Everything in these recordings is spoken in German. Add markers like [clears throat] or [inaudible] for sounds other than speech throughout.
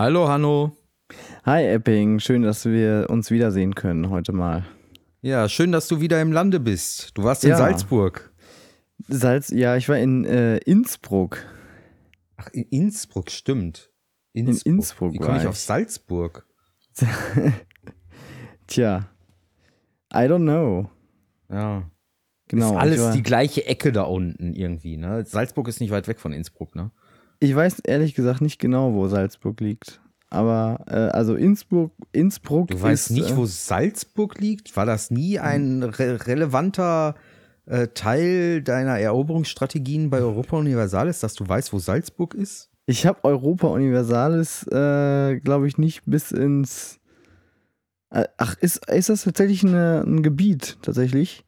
Hallo, Hanno. Hi Epping, schön, dass wir uns wiedersehen können heute mal. Ja, schön, dass du wieder im Lande bist. Du warst in Ja. Salzburg. Salz, ja, ich war in äh, Innsbruck. Ach, in Innsbruck, stimmt. Innsbruck Wie komme ich auf. Salzburg? [laughs] Tja, I don't know. Ja. Genau. ist alles die gleiche Ecke da unten irgendwie, ne? Salzburg ist nicht weit weg von Innsbruck, ne? Ich weiß ehrlich gesagt nicht genau, wo Salzburg liegt. Aber äh, also Innsbruck, Innsbruck Du weißt ist, nicht, äh, wo Salzburg liegt? War das nie ein re relevanter äh, Teil deiner Eroberungsstrategien bei Europa Universalis, dass du weißt, wo Salzburg ist? Ich habe Europa Universalis, äh, glaube ich, nicht bis ins. Äh, ach, ist, ist das tatsächlich eine, ein Gebiet, tatsächlich?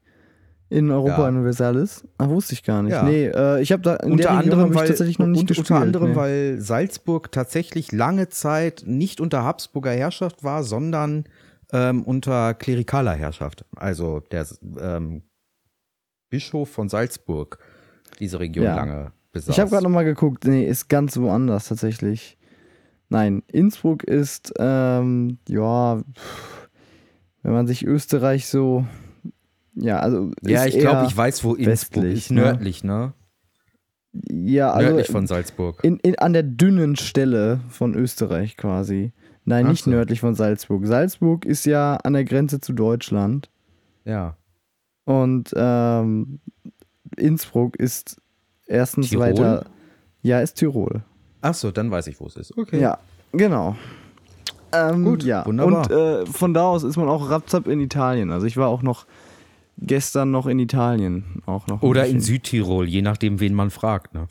In Europa Ja. Universalis? Ach, wusste ich gar nicht. Ja. Nee, äh, ich habe da in unter der Region anderem, weil, tatsächlich noch nicht und, gespielt. unter anderem, nee. weil Salzburg tatsächlich lange Zeit nicht unter Habsburger Herrschaft war, sondern ähm, unter klerikaler Herrschaft. Also der ähm, Bischof von Salzburg diese Region Ja. lange besaß. Ich habe gerade nochmal geguckt, nee, ist ganz woanders tatsächlich. Nein, Innsbruck ist, ähm, ja, wenn man sich Österreich so, ja, also. ja, ich glaube, ich weiß, wo Innsbruck ist. ne? Nördlich, ne? Ja, also. Nördlich von Salzburg. In, in, an der dünnen Stelle von Österreich quasi. Nein, Ach nicht so. nördlich von Salzburg. Salzburg ist ja an der Grenze zu Deutschland Ja. und ähm, Innsbruck ist erstens Tirol? weiter. Ja, ist Tirol. Ach so, dann weiß ich, wo es ist. Okay. Ja, genau. Ähm, Gut, ja. wunderbar. Und äh, von da aus ist man auch rapzap in Italien. Also ich war auch noch gestern noch in Italien. Auch noch Oder in. Südtirol, je nachdem, wen man fragt. Ne?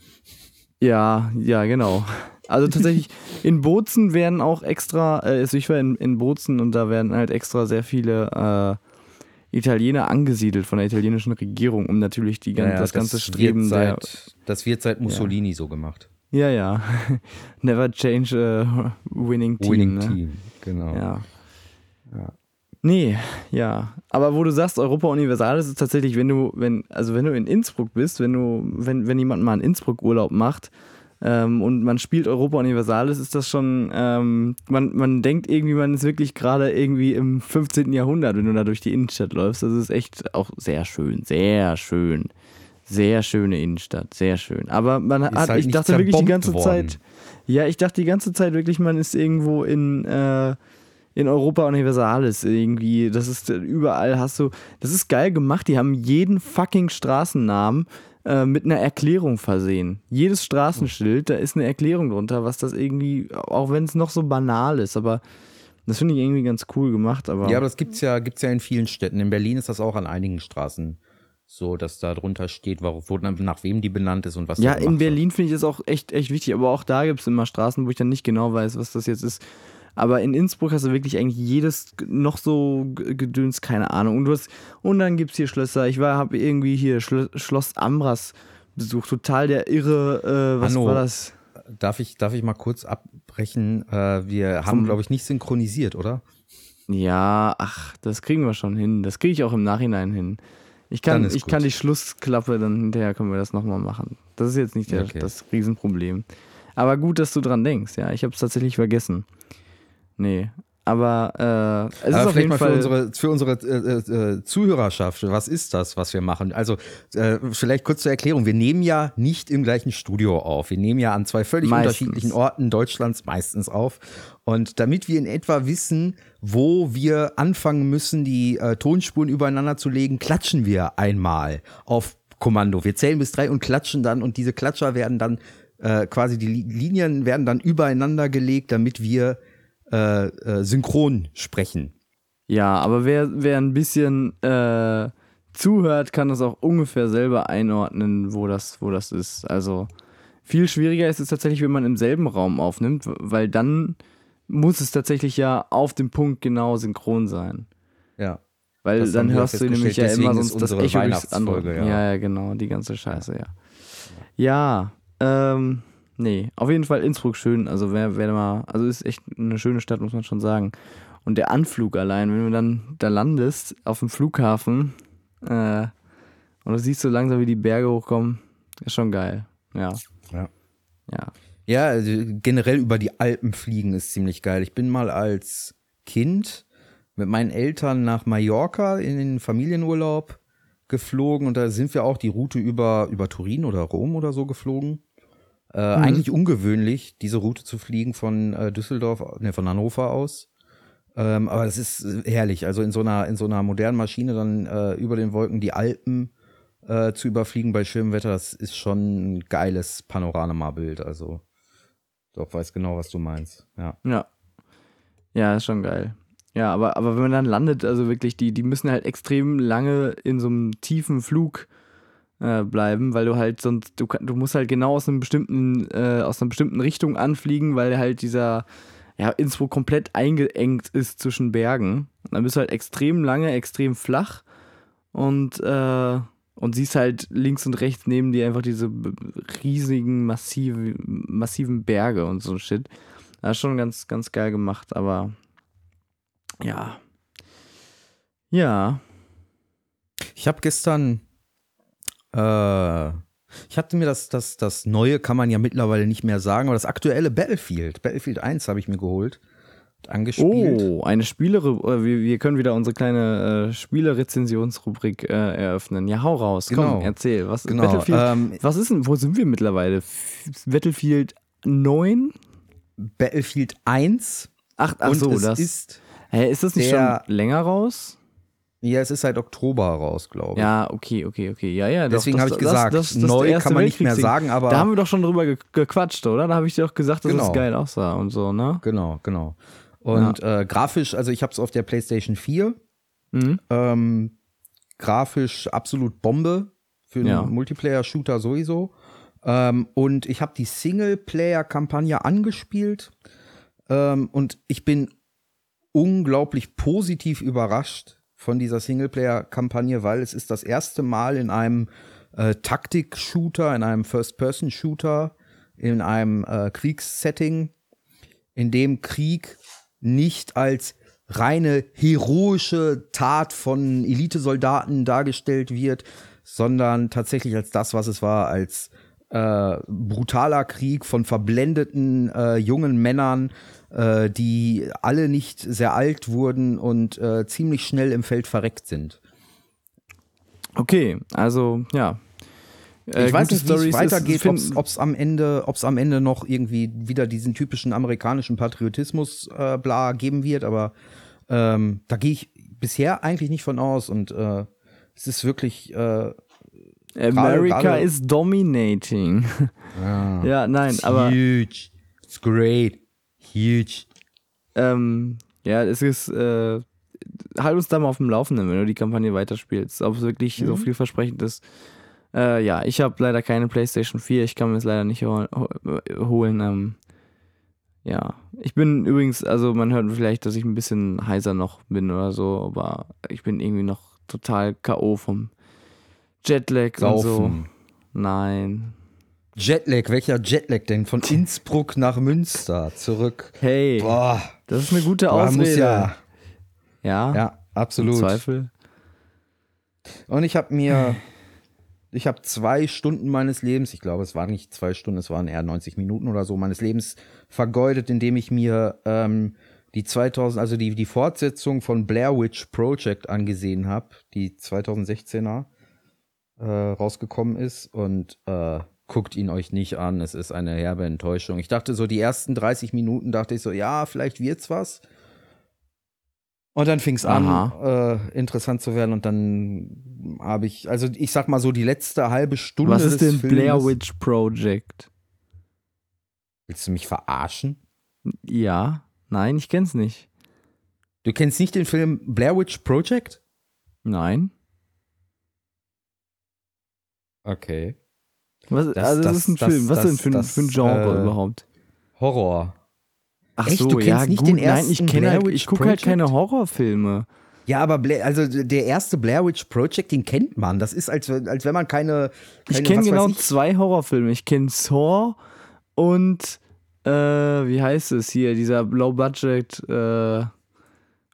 Ja, ja, genau. Also tatsächlich, [laughs] in Bozen werden auch extra, äh, also ich war in, in Bozen und da werden halt extra sehr viele äh, Italiener angesiedelt von der italienischen Regierung, um natürlich die, gan- Naja, das ganze Streben der. seit, Das wird seit Mussolini so gemacht. Ja, ja. [laughs] Never change a winning team. Winning ne? Team, genau. Ja. Nee, ja. Aber wo du sagst, Europa Universalis ist tatsächlich, wenn du, wenn, also wenn du in Innsbruck bist, wenn du, wenn, wenn jemand mal einen Innsbruck-Urlaub macht ähm, und man spielt Europa Universalis, ist das schon, ähm, man, man denkt irgendwie, man ist wirklich gerade irgendwie im 15. Jahrhundert, wenn du da durch die Innenstadt läufst. Das ist echt auch sehr schön, sehr schön. Sehr schöne Innenstadt, sehr schön. Aber man Ist hat, halt ich dachte wirklich die ganze worden. Zeit, ja, ich dachte die ganze Zeit wirklich, man ist irgendwo in, äh, in Europa Universalis irgendwie. Das ist äh, überall hast du. Das ist geil gemacht. Die haben jeden fucking Straßennamen äh, mit einer Erklärung versehen. Jedes Straßenschild, da ist eine Erklärung drunter, was das irgendwie, auch wenn es noch so banal ist, aber das finde ich irgendwie ganz cool gemacht. Aber Ja, aber das gibt's ja, gibt's ja in vielen Städten. In Berlin ist das auch an einigen Straßen so, dass da drunter steht, wo, nach wem die benannt ist und was Ja, in. Berlin finde ich das auch echt, echt wichtig, aber auch da gibt es immer Straßen, wo ich dann nicht genau weiß, was das jetzt ist. Aber in Innsbruck hast du wirklich eigentlich jedes noch so Gedöns, keine Ahnung. Und, du hast, und dann gibt es hier Schlösser. Ich war, habe irgendwie hier Schlo Schloss Ambras besucht. Total der irre, äh, was Hanno, war das? Darf ich, darf ich mal kurz abbrechen? Äh, wir haben, glaube ich, nicht synchronisiert, oder? Ja, ach, das kriegen wir schon hin. Das kriege ich auch im Nachhinein hin. Ich kann, ich gut. kann die Schlussklappe, dann hinterher können wir das nochmal machen. Das ist jetzt nicht der, Okay. das Riesenproblem. Aber gut, dass du dran denkst, ja. Ich habe es tatsächlich vergessen. Nee. Aber äh, es ist Aber auf vielleicht jeden mal Fall. für unsere, für unsere äh, äh, Zuhörerschaft, was ist das, was wir machen? Also äh, vielleicht kurz zur Erklärung, wir nehmen ja nicht im gleichen Studio auf. Wir nehmen ja an zwei völlig Meistens. unterschiedlichen Orten Deutschlands meistens auf. Und damit wir in etwa wissen, wo wir anfangen müssen, die äh, Tonspuren übereinander zu legen, klatschen wir einmal auf Kommando. Wir zählen bis drei und klatschen dann und diese Klatscher werden dann äh, quasi die Li- Linien werden dann übereinander gelegt, damit wir äh, äh, synchron sprechen. Ja, aber wer, wer ein bisschen äh, zuhört, kann das auch ungefähr selber einordnen, wo das, wo das ist. Also viel schwieriger ist es tatsächlich, wenn man im selben Raum aufnimmt, weil dann muss es tatsächlich ja auf dem Punkt genau synchron sein. Ja. Weil Das dann hörst du nämlich ja immer sonst das Echo durchs andere. Ja. ja. ja, genau, die ganze Scheiße, ja. Ja, ähm, nee, auf jeden Fall Innsbruck schön. Also wer, wer mal, also ist echt eine schöne Stadt, muss man schon sagen. Und der Anflug allein, wenn du dann da landest auf dem Flughafen äh, und du siehst so langsam, wie die Berge hochkommen, ist schon geil. Ja. Ja. Ja. Ja, also generell über die Alpen fliegen ist ziemlich geil. Ich bin mal als Kind mit meinen Eltern nach Mallorca in den Familienurlaub geflogen und da sind wir auch die Route über, über Turin oder Rom oder so geflogen. Äh, mhm. Eigentlich ungewöhnlich, diese Route zu fliegen von äh, Düsseldorf, ne, von Hannover aus. Ähm, aber es ist herrlich. Also in so einer, in so einer modernen Maschine dann äh, über den Wolken die Alpen äh, zu überfliegen bei schönem Wetter, das ist schon ein geiles Panoramabild. Also, ich weiß genau, was du meinst. Ja. Ja. Ja, ist schon geil. Ja, aber, aber wenn man dann landet, also wirklich, die, die müssen halt extrem lange in so einem tiefen Flug äh, bleiben, weil du halt sonst, du, du musst halt genau aus einem bestimmten, äh, aus einer bestimmten Richtung anfliegen, weil halt dieser, ja, Innsbruck komplett eingeengt ist zwischen Bergen. Und dann bist du halt extrem lange, extrem flach und, äh, und siehst halt links und rechts neben dir einfach diese riesigen, massive, massiven Berge und so Shit. Das ist schon ganz, ganz geil gemacht, aber ja. Ja. Ich habe gestern, äh, ich hatte mir das, das, das Neue kann man ja mittlerweile nicht mehr sagen, aber das aktuelle Battlefield, Battlefield 1 habe ich mir geholt. Angespielt. Oh, eine Spielere, äh, wir, wir können wieder unsere kleine äh, Spielerezensionsrubrik äh, eröffnen. Ja, hau raus, genau. komm, erzähl. Was, genau. Battlefield, ähm, was ist denn, wo sind wir mittlerweile? Battlefield 9? Battlefield 1. Ach, ach so, das ist Hä, ist das nicht der, schon länger raus? Ja, es ist seit Oktober raus, glaube ich. Ja, okay, okay, okay. Ja, ja. Deswegen habe ich gesagt, das, das, neu kann man nicht mehr sagen, aber. Da haben wir doch schon drüber gequatscht, oder? Da habe ich dir doch gesagt, dass genau. das geil aussah und so, ne? Genau, genau. Und ja. äh, grafisch, also ich habe es auf der PlayStation 4. Mhm. Ähm, grafisch absolut Bombe für einen ja. Multiplayer-Shooter sowieso. Ähm, und ich habe die Singleplayer-Kampagne angespielt. Ähm, und ich bin unglaublich positiv überrascht von dieser Singleplayer-Kampagne, weil es ist das erste Mal in einem äh, Taktik-Shooter, in einem First-Person-Shooter, in einem äh, Kriegssetting, in dem Krieg nicht als reine heroische Tat von Elitesoldaten dargestellt wird, sondern tatsächlich als das, was es war, als äh, brutaler Krieg von verblendeten äh, jungen Männern, äh, die alle nicht sehr alt wurden und äh, ziemlich schnell im Feld verreckt sind. Okay, also ja. Äh, ich weiß nicht, wie es weitergeht, ob es am Ende, ob es am Ende noch irgendwie wieder diesen typischen amerikanischen Patriotismus äh, bla geben wird, aber ähm, da gehe ich bisher eigentlich nicht von aus und äh, es ist wirklich America grade, is dominating. Ja, [laughs] ja nein, aber. Huge. It's great. Huge. Ähm, ja, es ist, äh, halt uns da mal auf dem Laufenden, wenn du die Kampagne weiterspielst, ob es wirklich mhm. so vielversprechend ist. Äh, ja, ich habe leider keine PlayStation 4, ich kann mir es leider nicht hol holen. Ähm, ja, ich bin übrigens, also man hört vielleicht, dass ich ein bisschen heiser noch bin oder so, aber ich bin irgendwie noch total K.O. vom Jetlag Saufen. und so. Nein. Jetlag, welcher Jetlag denn? Von Innsbruck nach Münster zurück. Hey, Boah. das ist eine gute Ausrede. Ja, ja, ja, absolut. Im Zweifel. Und ich habe mir, ich habe zwei Stunden meines Lebens, ich glaube, es waren nicht zwei Stunden, es waren eher 90 Minuten oder so meines Lebens vergeudet, indem ich mir ähm, die 2000, also die, die Fortsetzung von Blair Witch Project angesehen habe, die 2016er äh, rausgekommen ist und äh, guckt ihn euch nicht an. Es ist eine herbe Enttäuschung. Ich dachte so, die ersten 30 Minuten dachte ich so, ja, vielleicht wird's was. Und dann fing es an, äh, interessant zu werden. Und dann habe ich, also ich sag mal so, die letzte halbe Stunde. Was ist denn Films, Blair Witch Project? Willst du mich verarschen? Ja, nein, ich kenn's nicht. Du kennst nicht den Film Blair Witch Project? Nein. Okay. Was, das, also das, das ist ein das, Film. Was ist denn für, für ein Genre äh, überhaupt? Horror. Ach Echt? so, ja, nicht gut. Den Nein, ich kenne halt, ich gucke halt keine Horrorfilme. Ja, aber Blair, also der erste Blair Witch Project, den kennt man. Das ist, als, als wenn man keine. keine ich kenne genau ich? zwei Horrorfilme. Ich kenne Saw und äh, wie heißt es hier? Dieser Low Budget äh,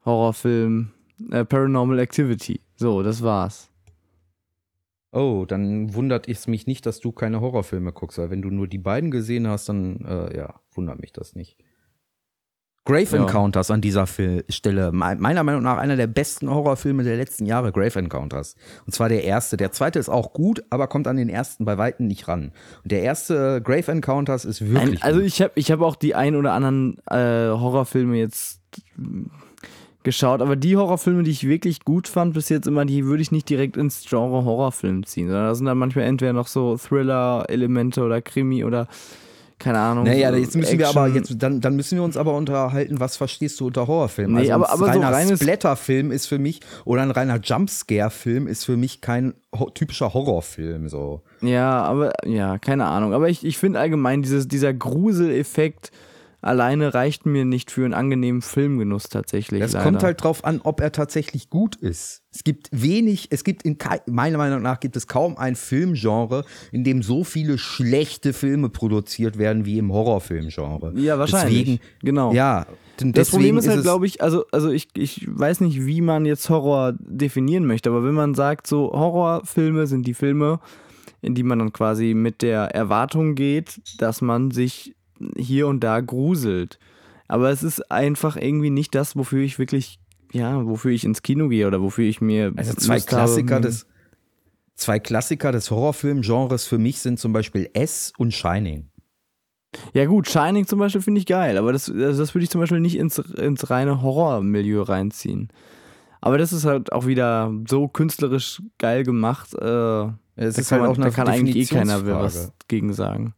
Horrorfilm äh, Paranormal Activity. So, das war's. Oh, dann wundert es mich nicht, dass du keine Horrorfilme guckst, weil wenn du nur die beiden gesehen hast, dann äh, ja, wundert mich das nicht. Grave Ja. Encounters an dieser Fil Stelle, me- meiner Meinung nach einer der besten Horrorfilme der letzten Jahre, Grave Encounters. Und zwar der erste. Der zweite ist auch gut, aber kommt an den ersten bei Weitem nicht ran. Und der erste Grave Encounters ist wirklich Ein, also ich habe ich hab auch die ein oder anderen äh, Horrorfilme jetzt geschaut, aber die Horrorfilme, die ich wirklich gut fand bis jetzt immer, die würde ich nicht direkt ins Genre Horrorfilm ziehen, sondern da sind dann manchmal entweder noch so Thriller-Elemente oder Krimi oder keine Ahnung. Naja, so jetzt müssen wir aber Action. jetzt dann, dann müssen wir uns aber unterhalten, was verstehst du unter Horrorfilm? Nee, also aber- ein aber so reiner reines- Splatter-Film ist für mich oder ein reiner Jumpscare-Film ist für mich kein ho typischer Horrorfilm so. Ja, aber ja, keine Ahnung. Aber ich, ich finde allgemein, dieses, dieser Gruseleffekt alleine reicht mir nicht für einen angenehmen Filmgenuss tatsächlich. Es leider. kommt halt drauf an, ob er tatsächlich gut ist. Es gibt wenig, es gibt in meiner Meinung nach gibt es kaum ein Filmgenre, in dem so viele schlechte Filme produziert werden wie im Horrorfilmgenre. Ja, wahrscheinlich. Deswegen, genau. Ja, Das Problem ist halt, glaube ich, also, also ich, ich weiß nicht, wie man jetzt Horror definieren möchte, aber wenn man sagt, so Horrorfilme sind die Filme, in die man dann quasi mit der Erwartung geht, dass man sich hier und da gruselt. Aber es ist einfach irgendwie nicht das, wofür ich wirklich, ja, wofür ich ins Kino gehe oder wofür ich mir. Also zwei Lust habe, Klassiker mir- des zwei Klassiker des Horrorfilmgenres für mich sind zum Beispiel S und Shining. Ja, gut, Shining zum Beispiel finde ich geil, aber das, also das würde ich zum Beispiel nicht ins, ins reine Horrormilieu reinziehen. Aber das ist halt auch wieder so künstlerisch geil gemacht. Äh, da Es ist kann, halt man, auch eine da kann eigentlich eh keiner was gegen sagen.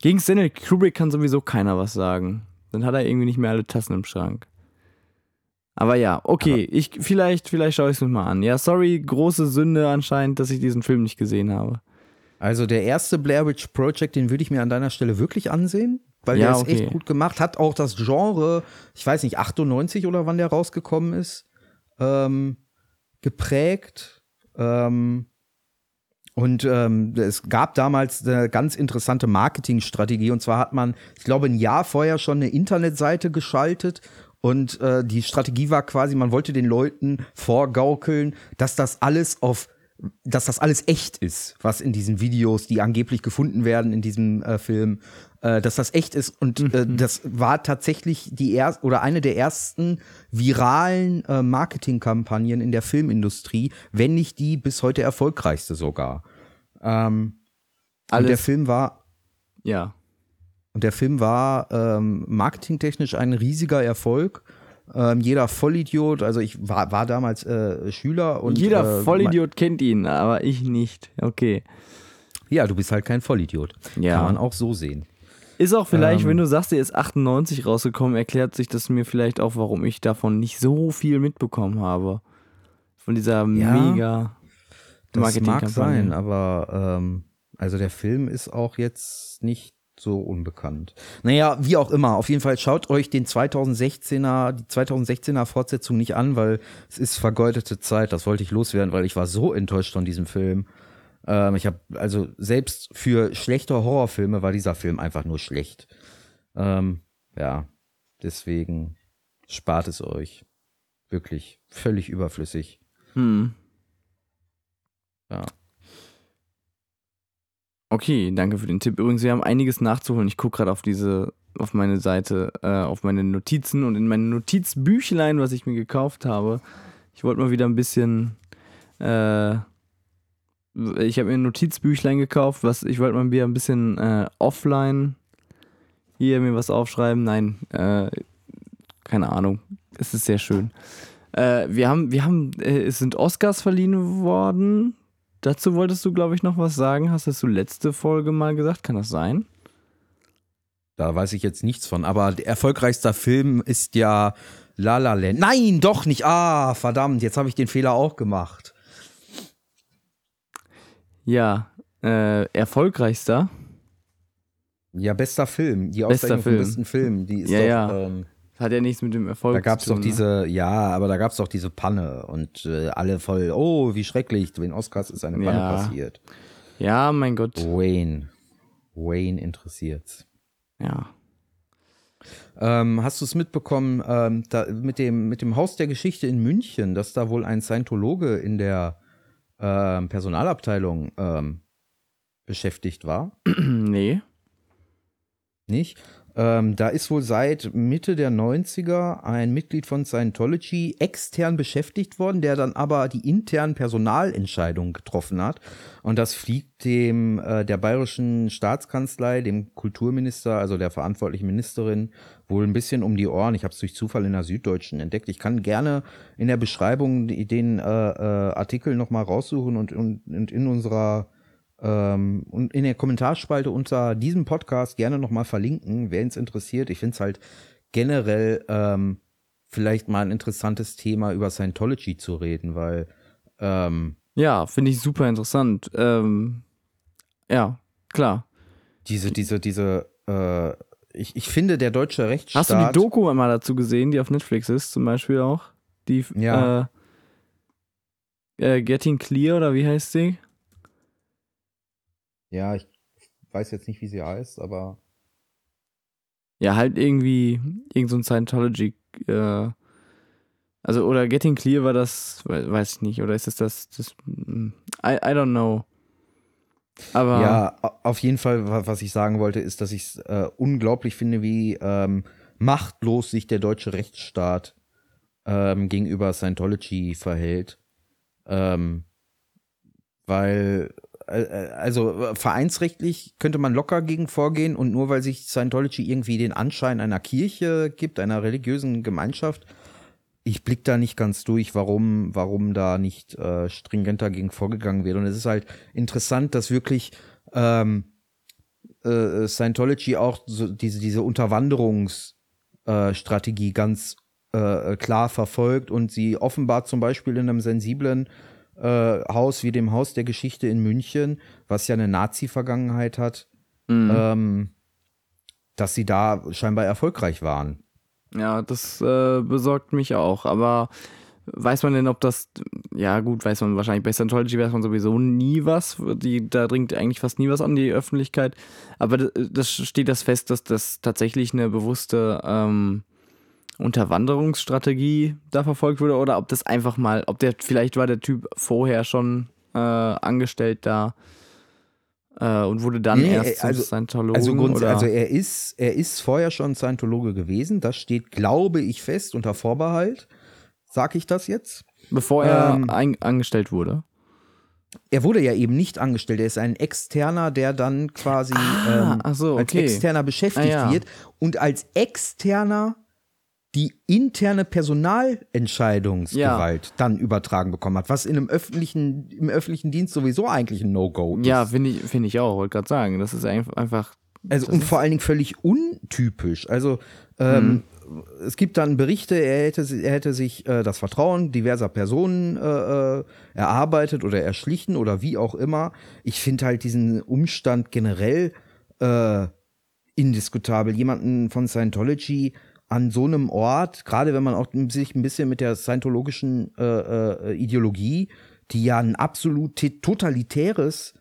Gegen Stanley Kubrick kann sowieso keiner was sagen. Dann hat er irgendwie nicht mehr alle Tassen im Schrank. Aber ja, okay, ich vielleicht, vielleicht schaue ich es mir mal an. Ja, sorry, große Sünde anscheinend, dass ich diesen Film nicht gesehen habe. Also der erste Blair Witch Project, den würde ich mir an deiner Stelle wirklich ansehen, weil Ja, der ist okay. echt gut gemacht, hat auch das Genre, ich weiß nicht, 98 oder wann der rausgekommen ist, ähm, geprägt. Ähm, und ähm, es gab damals eine ganz interessante Marketingstrategie. Und zwar hat man, ich glaube, ein Jahr vorher schon eine Internetseite geschaltet. Und äh, die Strategie war quasi, man wollte den Leuten vorgaukeln, dass das alles auf dass das alles echt ist, was in diesen Videos, die angeblich gefunden werden in diesem äh, Film, äh, dass das echt ist. Und äh, das war tatsächlich die erste oder eine der ersten viralen äh, Marketingkampagnen in der Filmindustrie, wenn nicht die bis heute erfolgreichste sogar. Ähm, und der Alles, Film war ja. und der Film war ähm, marketingtechnisch ein riesiger Erfolg. Ähm, jeder Vollidiot, also ich war, war damals äh, Schüler und Jeder äh, Vollidiot kennt ihn, aber ich nicht. Okay. Ja, du bist halt kein Vollidiot. Ja. Kann man auch so sehen. Ist auch vielleicht, Ähm. wenn du sagst, er ist 98 rausgekommen, erklärt sich das mir vielleicht auch, warum ich davon nicht so viel mitbekommen habe. Von dieser mega Das mag sein, aber ähm, also der Film ist auch jetzt nicht so unbekannt. Naja, wie auch immer, auf jeden Fall schaut euch den 2016er, die 2016er Fortsetzung nicht an, weil es ist vergeudete Zeit, das wollte ich loswerden, weil ich war so enttäuscht von diesem Film. Ähm, ich habe, also selbst für schlechte Horrorfilme war dieser Film einfach nur schlecht. Ähm, ja, deswegen spart es euch. Wirklich völlig überflüssig. Hm. Ja. Okay, danke für den Tipp. Übrigens, wir haben einiges nachzuholen. Ich gucke gerade auf diese, auf meine Seite, äh, auf meine Notizen und in mein Notizbüchlein, was ich mir gekauft habe. Ich wollte mal wieder ein bisschen, äh, ich habe mir ein Notizbüchlein gekauft, was ich wollte mal wieder ein bisschen äh, offline hier mir was aufschreiben. Nein, äh, keine Ahnung. Es ist sehr schön. Äh, wir haben, wir haben, äh, es sind Oscars verliehen worden. Dazu wolltest du, glaube ich, noch was sagen. Hast du letzte Folge mal gesagt? Kann das sein? Da weiß ich jetzt nichts von, aber der erfolgreichste Film ist ja La La Land. Nein, doch nicht. Ah, verdammt, jetzt habe ich den Fehler auch gemacht. Ja, äh, erfolgreichster. Ja, bester Film. Die Auszeichnung Film. besten Film. Die ist Ja, doch, ja. Ähm, Hat ja nichts mit dem Erfolg da gab es zu doch tun. ne? diese, ja, aber da gab es doch diese Panne und äh, alle voll, oh, wie schrecklich, den Oscars ist eine Panne Ja. passiert. Ja, mein Gott. Wayne. Wayne interessiert's. Ja. Ähm, hast du es mitbekommen ähm, da, mit, dem, mit dem Haus der Geschichte in München, dass da wohl ein Scientologe in der ähm, Personalabteilung ähm, beschäftigt war? [clears throat] nee. Nicht? Ähm, da ist wohl seit Mitte der 90er ein Mitglied von Scientology extern beschäftigt worden, der dann aber die internen Personalentscheidungen getroffen hat. Und das fliegt dem äh, der bayerischen Staatskanzlei, dem Kulturminister, also der verantwortlichen Ministerin, wohl ein bisschen um die Ohren. Ich habe es durch Zufall in der Süddeutschen entdeckt. Ich kann gerne in der Beschreibung den äh, äh, Artikel nochmal raussuchen und, und, und in unserer ähm, und in der Kommentarspalte unter diesem Podcast gerne nochmal verlinken, wer es interessiert. Ich finde es halt generell ähm, vielleicht mal ein interessantes Thema über Scientology zu reden, weil ähm, ja, finde ich super interessant. Ähm, ja, klar. Diese, diese, diese, äh, ich, ich finde, der deutsche Rechtsstaat. Hast du die Doku mal dazu gesehen, die auf Netflix ist, zum Beispiel auch? Die, ja. Äh, äh, Getting Clear oder wie heißt sie? Ja, ich weiß jetzt nicht, wie sie heißt, aber. Ja, halt irgendwie irgend so ein Scientology, äh, also oder Getting Clear war das, weiß ich nicht, oder ist es das, das, hm, I, I don't know. Aber ja, auf jeden Fall, was ich sagen wollte, ist, dass ich es äh, unglaublich finde, wie ähm, machtlos sich der deutsche Rechtsstaat ähm, gegenüber Scientology verhält. Ähm, weil also äh, vereinsrechtlich könnte man locker gegen vorgehen und nur weil sich Scientology irgendwie den Anschein einer Kirche gibt, einer religiösen Gemeinschaft, ich blick da nicht ganz durch, warum, warum da nicht äh, stringenter gegen vorgegangen wird. Und es ist halt interessant, dass wirklich ähm, äh, Scientology auch so diese, diese Unterwanderungsstrategie äh, ganz klar verfolgt und sie offenbar zum Beispiel in einem sensiblen äh, Haus wie dem Haus der Geschichte in München, was ja eine Nazi-Vergangenheit hat, mhm. ähm, dass sie da scheinbar erfolgreich waren. Ja, das äh, besorgt mich auch. Aber weiß man denn, ob das, ja gut, weiß man wahrscheinlich bei Scientology weiß man sowieso nie was. Die, da dringt eigentlich fast nie was an die Öffentlichkeit. Aber das, das steht das fest, dass das tatsächlich eine bewusste ähm, Unterwanderungsstrategie da verfolgt wurde oder ob das einfach mal, ob der, vielleicht war der Typ vorher schon äh, angestellt da äh, und wurde dann nee, erst also, Scientologen. Also, oder? also er ist, er ist vorher schon Scientologe gewesen, das steht, glaube ich, fest unter Vorbehalt. Sag ich das jetzt? Bevor er ähm, ein, angestellt wurde. Er wurde ja eben nicht angestellt, er ist ein Externer, der dann quasi ah, ähm, so, okay. als Externer beschäftigt ah, ja. wird und als Externer die interne Personalentscheidungsgewalt ja. dann übertragen bekommen hat, was in einem öffentlichen, im öffentlichen Dienst sowieso eigentlich ein No-Go ist. Ja, finde ich, find ich auch, wollte gerade sagen. Das ist einfach. Also, und vor allen Dingen völlig untypisch. Also, ähm, mhm. es gibt dann Berichte, er hätte, er hätte sich äh, das Vertrauen diverser Personen äh, äh, erarbeitet oder erschlichen oder wie auch immer. Ich finde halt diesen Umstand generell äh, indiskutabel. Jemanden von Scientology an so einem Ort, gerade wenn man auch sich ein bisschen mit der scientologischen äh, äh, Ideologie, die ja ein absolut totalitäres,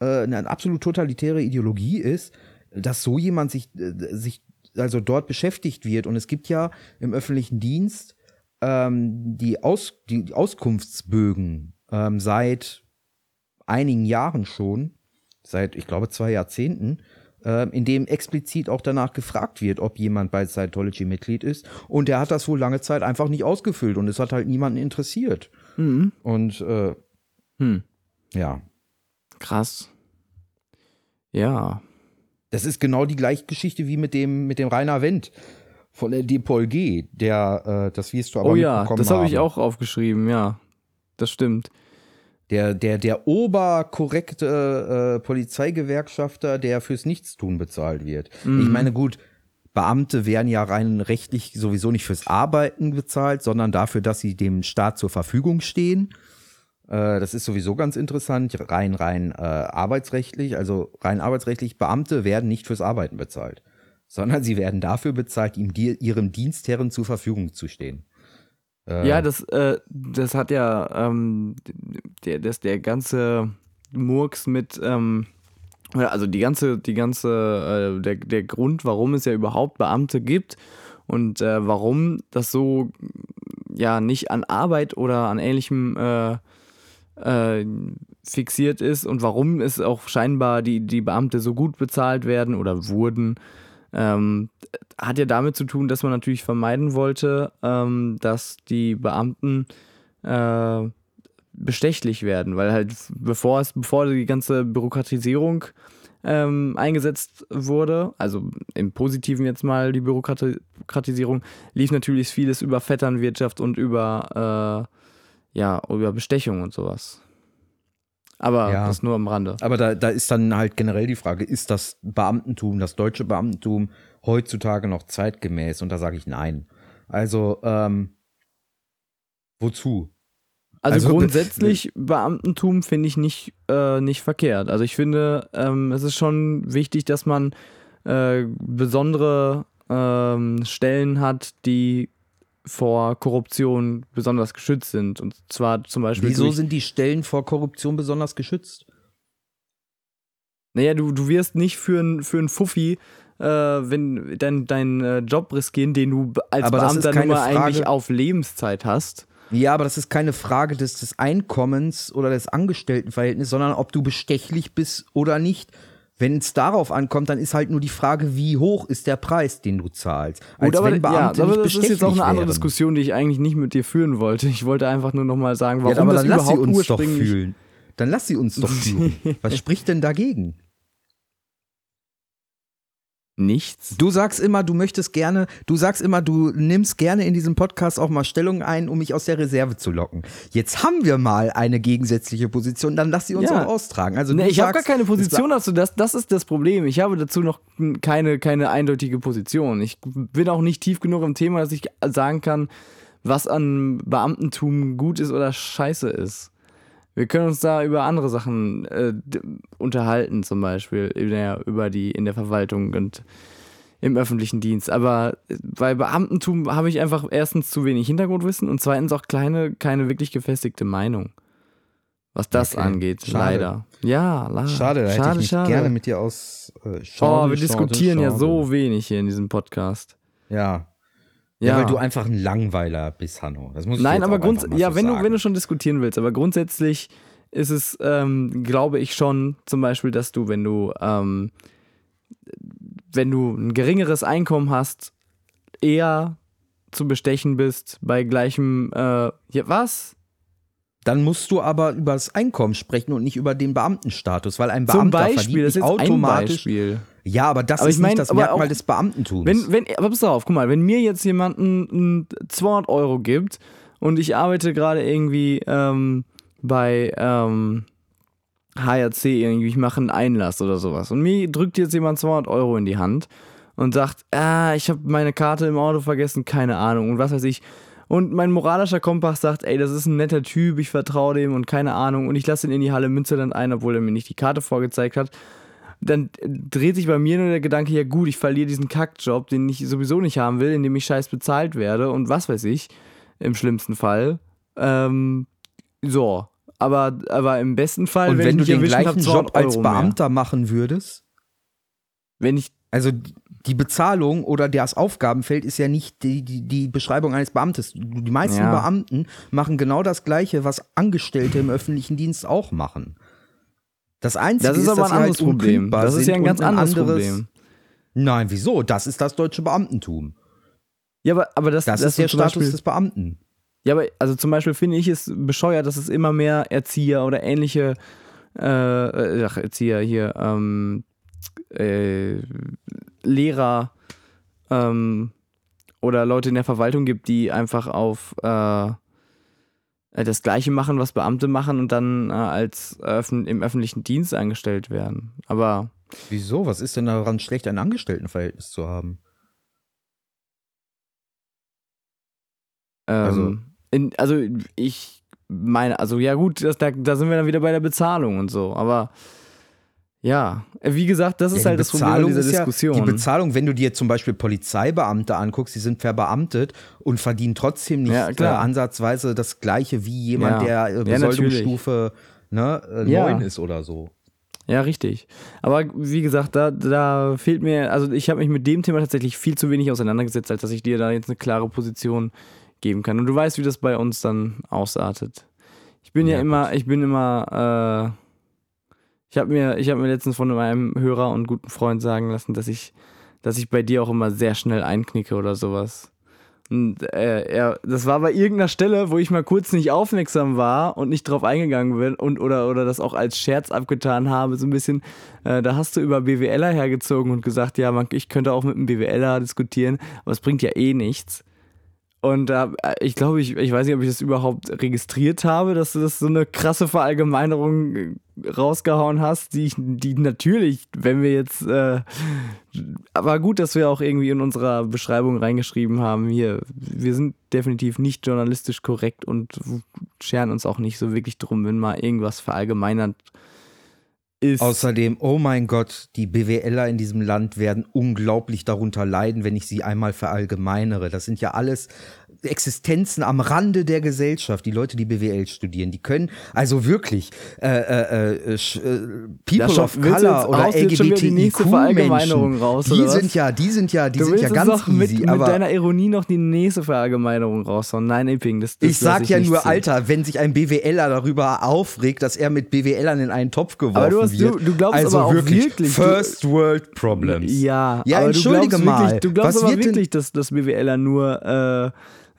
äh, eine absolut totalitäre Ideologie ist, dass so jemand sich, äh, sich also dort beschäftigt wird. Und es gibt ja im öffentlichen Dienst ähm, die, Aus, die Auskunftsbögen ähm, seit einigen Jahren schon, seit, ich glaube, zwei Jahrzehnten, äh, in dem explizit auch danach gefragt wird, ob jemand bei Scientology Mitglied ist. Und der hat das wohl lange Zeit einfach nicht ausgefüllt und es hat halt niemanden interessiert. Mhm. Und äh, hm. ja. Krass. Ja. Das ist genau die gleiche Geschichte wie mit dem, mit dem Rainer Wendt von der Depol G, der, äh, das wirst du aber Oh ja, das habe ich auch aufgeschrieben, ja. Das stimmt der, der, der oberkorrekte äh, Polizeigewerkschafter, der fürs Nichtstun bezahlt wird. Mhm. Ich meine, gut, Beamte werden ja rein rechtlich sowieso nicht fürs Arbeiten bezahlt, sondern dafür, dass sie dem Staat zur Verfügung stehen. Äh, das ist sowieso ganz interessant, rein, rein äh, arbeitsrechtlich. Also rein arbeitsrechtlich, Beamte werden nicht fürs Arbeiten bezahlt, sondern sie werden dafür bezahlt, ihm ihrem Dienstherren zur Verfügung zu stehen. Äh, ja, das, äh, das hat ja ähm, der, das, der ganze Murks mit, ähm, also die ganze, die ganze, äh, der, der Grund, warum es ja überhaupt Beamte gibt und äh, warum das so ja nicht an Arbeit oder an ähnlichem äh, äh, fixiert ist und warum es auch scheinbar die, die Beamte so gut bezahlt werden oder wurden, ähm, hat ja damit zu tun, dass man natürlich vermeiden wollte, ähm, dass die Beamten äh, bestechlich werden, weil halt bevor es, bevor die ganze Bürokratisierung ähm, eingesetzt wurde, also im Positiven jetzt mal die Bürokratisierung, lief natürlich vieles über Vetternwirtschaft und über, äh, ja, über Bestechung und sowas. Aber ja, das nur am Rande. Aber da, da ist dann halt generell die Frage, ist das Beamtentum, das deutsche Beamtentum heutzutage noch zeitgemäß? Und da sage ich nein. Also, ähm, wozu? Also, also grundsätzlich Beamtentum finde ich nicht, äh, nicht verkehrt. Also ich finde, ähm, es ist schon wichtig, dass man äh, besondere ähm, Stellen hat, die vor Korruption besonders geschützt sind. Und zwar zum Beispiel. Wieso sind die Stellen vor Korruption besonders geschützt? Naja, du, du wirst nicht für ein, für ein Fuffi äh, wenn dein, dein äh, Job riskieren, den du als Aber Beamter nur mal eigentlich auf Lebenszeit hast. Ja, aber das ist keine Frage des, des Einkommens oder des Angestelltenverhältnisses, sondern ob du bestechlich bist oder nicht. Wenn es darauf ankommt, dann ist halt nur die Frage, wie hoch ist der Preis, den du zahlst. Als Gut, aber, wenn Beamte ja, aber das ist jetzt auch eine andere wären. Diskussion, die ich eigentlich nicht mit dir führen wollte. Ich wollte einfach nur noch mal sagen, warum ja, aber das dann lass sie uns doch fühlen. Dann lass sie uns doch fühlen. [laughs] Was spricht denn dagegen? Nichts. Du sagst immer, du möchtest gerne, du sagst immer, du nimmst gerne in diesem Podcast auch mal Stellung ein, um mich aus der Reserve zu locken. Jetzt haben wir mal eine gegensätzliche Position, dann lass sie uns ja. auch austragen. Also nee, ich habe gar keine Position dazu, das, das ist das Problem. Ich habe dazu noch keine, keine eindeutige Position. Ich bin auch nicht tief genug im Thema, dass ich sagen kann, was an Beamtentum gut ist oder scheiße ist. Wir können uns da über andere Sachen äh, unterhalten, zum Beispiel in der, über die in der Verwaltung und im öffentlichen Dienst. Aber äh, bei Beamtentum habe ich einfach erstens zu wenig Hintergrundwissen und zweitens auch kleine, keine wirklich gefestigte Meinung. Was das okay. angeht, schade. leider. Ja, leider. Schade, da schade, hätte ich mich schade. gerne mit dir aus. Äh, schade, oh, wir diskutieren ja so wenig hier in diesem Podcast. Ja, ja. ja. weil du einfach ein Langweiler bist, Hanno. Das muss Nein, aber grundsätzlich, ja, so wenn du, wenn du schon diskutieren willst, aber grundsätzlich ist es, ähm, glaube ich schon, zum Beispiel, dass du, wenn du, ähm, wenn du ein geringeres Einkommen hast, eher zu bestechen bist bei gleichem, äh, ja, was? Dann musst du aber über das Einkommen sprechen und nicht über den Beamtenstatus, weil ein Beamter Zum Beispiel, verdient das ist automatisch. Ein Beispiel. Ja, aber das aber ist ich mein, nicht das Merkmal des Beamtentums. Wenn, wenn, aber pass auf, guck mal, wenn mir jetzt jemand 200 Euro gibt und ich arbeite gerade irgendwie ähm, bei ähm, HRC irgendwie, ich mache einen Einlass oder sowas und mir drückt jetzt jemand 200 Euro in die Hand und sagt, ah, ich habe meine Karte im Auto vergessen, keine Ahnung und was weiß ich. Und mein moralischer Kompass sagt, ey, das ist ein netter Typ, ich vertraue dem und keine Ahnung und ich lasse ihn in die Halle Münsterland ein, obwohl er mir nicht die Karte vorgezeigt hat dann dreht sich bei mir nur der Gedanke, ja gut, ich verliere diesen Kackjob, den ich sowieso nicht haben will, in dem ich scheiß bezahlt werde und was weiß ich, im schlimmsten Fall. Ähm, so, aber, aber im besten Fall, und wenn, wenn du den gleichen Job als Beamter mehr. machen würdest, wenn ich also die Bezahlung oder das Aufgabenfeld ist ja nicht die, die, die Beschreibung eines Beamtes. Die meisten ja. Beamten machen genau das Gleiche, was Angestellte im öffentlichen Dienst auch machen. Das Einzige das ist, ist aber ein anderes halt Problem. Das ist ja ein ganz anderes, anderes, Problem. Nein, wieso? Das ist das deutsche Beamtentum. Ja, aber, aber das, das, das ist der Status Beispiel, des Beamten. Ja, aber also zum Beispiel finde ich es bescheuert, dass es immer mehr Erzieher oder ähnliche äh, ach, Erzieher hier, ähm, äh, Lehrer ähm, oder Leute in der Verwaltung gibt, die einfach auf äh, äh, das Gleiche machen, was Beamte machen und dann äh, als öffn im öffentlichen Dienst angestellt werden. Aber. Wieso? Was ist denn daran schlecht, ein Angestelltenverhältnis zu haben? Ähm, also, in, also ich meine, also ja gut, das, da, da sind wir dann wieder bei der Bezahlung und so, aber ja, äh, wie gesagt, das ist ja, halt das Problem dieser Diskussion. Ja, die Bezahlung, wenn du dir zum Beispiel Polizeibeamte anguckst, die sind verbeamtet und verdienen trotzdem nicht ja, äh, ansatzweise das Gleiche wie jemand, der äh, Besoldungsstufe ne, äh, 9 ist oder so. Ja, richtig. Aber wie gesagt, da, da fehlt mir, also ich habe mich mit dem Thema tatsächlich viel zu wenig auseinandergesetzt, als dass ich dir da jetzt eine klare Position geben kann. Und du weißt, wie das bei uns dann ausartet. Ich bin ja, Ja, immer, ich bin immer, äh, ich habe mir, habe mir letztens von meinem Hörer und guten Freund sagen lassen, dass ich, dass ich bei dir auch immer sehr schnell einknicke oder sowas. Und äh, er, das war bei irgendeiner Stelle, wo ich mal kurz nicht aufmerksam war und nicht drauf eingegangen bin und oder, oder das auch als Scherz abgetan habe, so ein bisschen. Äh, da hast du über BWLer hergezogen und gesagt, ja, man, ich könnte auch mit einem BWLer diskutieren, aber es bringt ja eh nichts. Und da, äh, ich glaube, ich, ich weiß nicht, ob ich das überhaupt registriert habe, dass du das so eine krasse Verallgemeinerung äh, rausgehauen hast, die die natürlich, wenn wir jetzt, äh, aber gut, dass wir auch irgendwie in unserer Beschreibung reingeschrieben haben, hier, wir sind definitiv nicht journalistisch korrekt und scheren uns auch nicht so wirklich drum, wenn mal irgendwas verallgemeinert ist. Außerdem, oh mein Gott, die BWLer in diesem Land werden unglaublich darunter leiden, wenn ich sie einmal verallgemeinere. Das sind ja alles Existenzen am Rande der Gesellschaft, die Leute, die BWL studieren, die können also wirklich äh, äh, äh, äh, People schon- of Color oder wieder die raus, die sind ja, die sind ja, die du sind ja ganz mit, easy, mit aber deiner Ironie noch die nächste Verallgemeinerung raushauen. Nein, Epping, das, das ich sag lass ja nur, zu. Alter, wenn sich ein BWLer darüber aufregt, dass er mit BWLern in einen Topf geworfen Aber du hast- wird. du- du glaubst also aber wirklich, wirklich, First World Problems. Ja, Ja, aber entschuldige du glaubst mal, Wirklich, du glaubst aber wird denn- wirklich, dass, dass BWLer nur äh,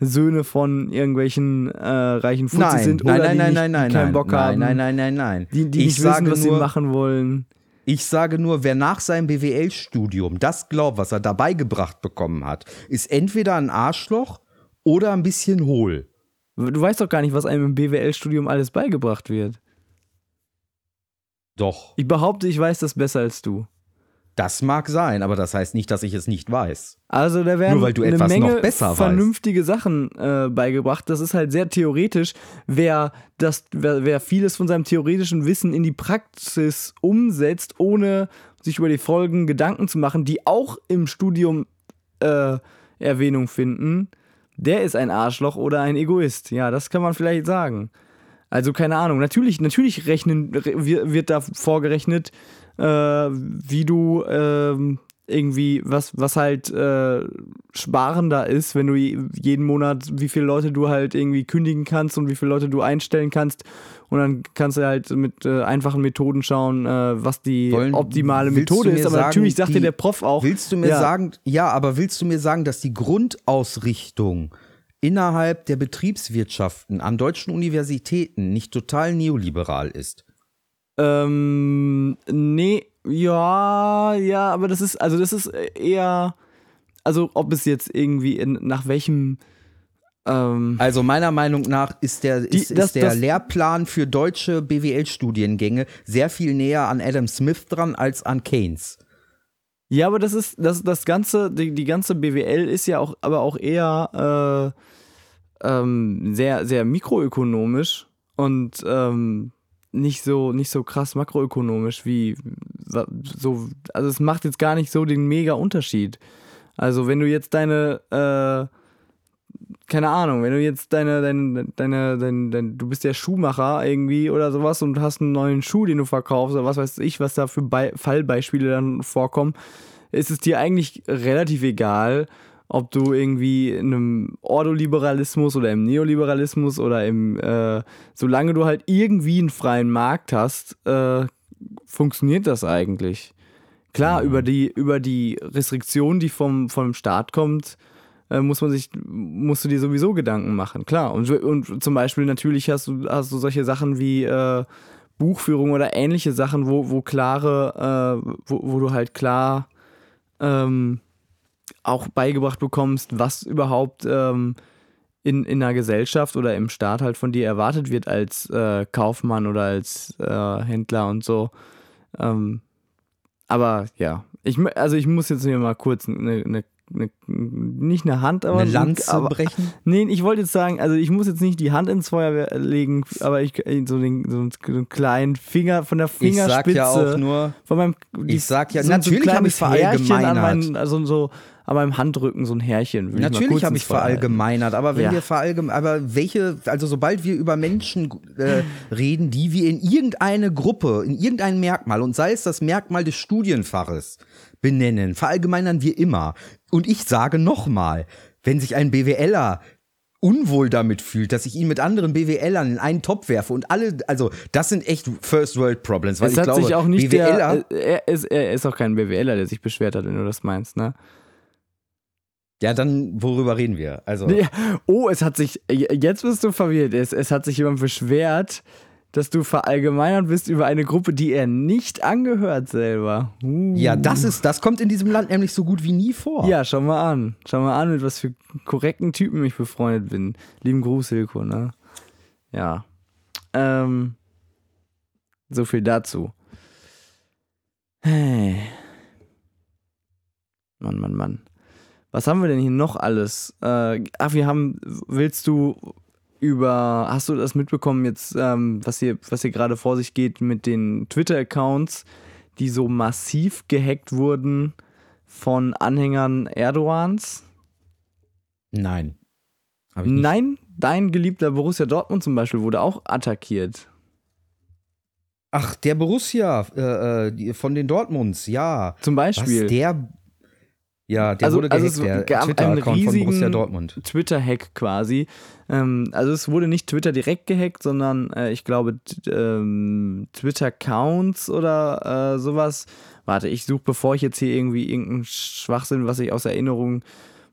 Söhne von irgendwelchen äh, reichen Nein, sind nein, oder nein, die nein, nein, nein, keinen nein, Bock nein, haben, nein, nein, nein, nein. die, die ich nicht sage wissen, was nur, sie machen wollen. Ich sage nur, wer nach seinem BWL-Studium das glaubt, was er dabei gebracht bekommen hat, ist entweder ein Arschloch oder ein bisschen hohl. Du weißt doch gar nicht, was einem im BWL-Studium alles beigebracht wird. Doch, Ich behaupte, ich weiß das besser als du. Das mag sein, aber das heißt nicht, dass ich es nicht weiß. Also da werden Nur weil du eine etwas noch Menge besser weißt. vernünftige Sachen äh, beigebracht. Das ist halt sehr theoretisch. Wer, das, wer, wer vieles von seinem theoretischen Wissen in die Praxis umsetzt, ohne sich über die Folgen Gedanken zu machen, die auch im Studium äh, Erwähnung finden, der ist ein Arschloch oder ein Egoist. Ja, das kann man vielleicht sagen. Also keine Ahnung. Natürlich, natürlich rechnen, re- wir- wird da vorgerechnet, äh, wie du ähm, irgendwie, was, was halt äh, sparender ist, wenn du je- jeden Monat, wie viele Leute du halt irgendwie kündigen kannst und wie viele Leute du einstellen kannst. Und dann kannst du halt mit äh, einfachen Methoden schauen, äh, was die Wollen- optimale Methode ist. Aber sagen, natürlich sagt dir die- der Prof auch. Willst du mir ja, sagen, ja, aber willst du mir sagen, dass die Grundausrichtung innerhalb der Betriebswirtschaften an deutschen Universitäten nicht total neoliberal ist? Ähm, nee, ja, ja, aber das ist, also das ist eher, also ob es jetzt irgendwie in, nach welchem, ähm, Also meiner Meinung nach ist der, ist, das- ist der das- Lehrplan für deutsche BWL-Studiengänge sehr viel näher an Adam Smith dran als an Keynes. ja, aber das ist, das, das ganze, die, die ganze BWL ist ja auch, aber auch eher, äh, ähm, sehr, sehr mikroökonomisch und, ähm, nicht so, nicht so krass makroökonomisch wie so, also es macht jetzt gar nicht so den mega Unterschied. Also wenn du jetzt deine, äh, keine Ahnung, wenn du jetzt deine, deine, deine, deine, deine, du bist der Schuhmacher irgendwie oder sowas und hast einen neuen Schuh, den du verkaufst oder was weiß ich, was da für Be Fallbeispiele dann vorkommen, ist es dir eigentlich relativ egal, ob du irgendwie in einem Ordoliberalismus oder im Neoliberalismus oder im, äh, solange du halt irgendwie einen freien Markt hast, äh, funktioniert das eigentlich. Klar, über die, über die Restriktion, die vom, vom Staat kommt, äh, muss man sich, musst du dir sowieso Gedanken machen, klar. Und, und zum Beispiel natürlich hast du, hast du solche Sachen wie äh, Buchführung oder ähnliche Sachen, wo, wo klare, äh, wo, wo du halt klar ähm, auch beigebracht bekommst, was überhaupt ähm, in, in einer Gesellschaft oder im Staat halt von dir erwartet wird als äh, Kaufmann oder als äh, Händler und so. Ähm, aber ja, ich, also ich muss jetzt mir mal kurz eine, eine, eine nicht eine Hand, aber Eine Lanze aber, brechen? [laughs] Nee, ich wollte jetzt sagen, also ich muss jetzt nicht die Hand ins Feuer legen, aber ich so den so einen, kleinen Finger von der Ich Fingerspitze sag ja auch nur, von meinem Ich sag ja, so, natürlich so ein hab ich verallgemeinert. meinen, also so an meinem Handrücken so ein Härchen. Natürlich habe ich verallgemeinert, aber wenn Ja. wir verallgemeinern, aber welche, also sobald wir über Menschen äh, reden, die wir in irgendeine Gruppe, in irgendein Merkmal, und sei es das Merkmal des Studienfaches, benennen, verallgemeinern wir immer. Und ich sage nochmal, wenn sich ein BWLer unwohl damit fühlt, dass ich ihn mit anderen BWLern in einen Topf werfe und alle, also das sind echt First World Problems, weil es ich hat glaube, sich auch nicht BWLer, der, er, ist, er ist auch kein BWLer, der sich beschwert hat, wenn du das meinst, ne? Ja, dann worüber reden wir? Also Ja. Oh, es hat sich, jetzt bist du verwirrt, es, es hat sich jemand beschwert, dass du verallgemeinert bist über eine Gruppe, die er nicht angehört selber. Uh. ja, das ist, das kommt in diesem Land nämlich so gut wie nie vor. Ja, schau mal an. Schau mal an, mit was für korrekten Typen ich befreundet bin. Lieben Gruß, Hilko, ne? Ja. Ähm, so viel dazu. Hey. Mann, Mann, Mann. Was haben wir denn hier noch alles? Äh, ach, wir haben, willst du über, hast du das mitbekommen jetzt, ähm, was hier, was hier gerade vor sich geht mit den Twitter-Accounts, die so massiv gehackt wurden von Anhängern Erdogans? Nein. Nein, dein geliebter Borussia Dortmund zum Beispiel wurde auch attackiert. Ach, der Borussia äh, äh, von den Dortmunds, ja. Zum Beispiel. Was, der ja, der Also- wurde also gehackt, es der gab einen Twitter-Account von riesigen-. Twitter-Hack quasi. Ähm, also es wurde nicht Twitter direkt gehackt, sondern äh, ich glaube ähm, Twitter-Counts oder äh, sowas. Warte, ich suche, bevor ich jetzt hier irgendwie irgendeinen Schwachsinn, was ich aus Erinnerung,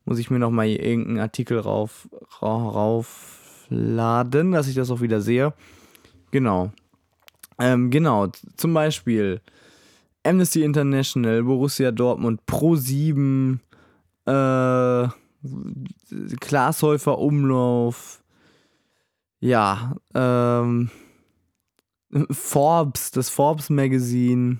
muss ich mir nochmal irgendeinen Artikel rauf, ra- raufladen, dass ich das auch wieder sehe. Genau. Ähm, genau, zum Beispiel Amnesty International, Borussia Dortmund, Pro7, äh, Glashäufer Umlauf, ja, ähm, Forbes, das Forbes Magazine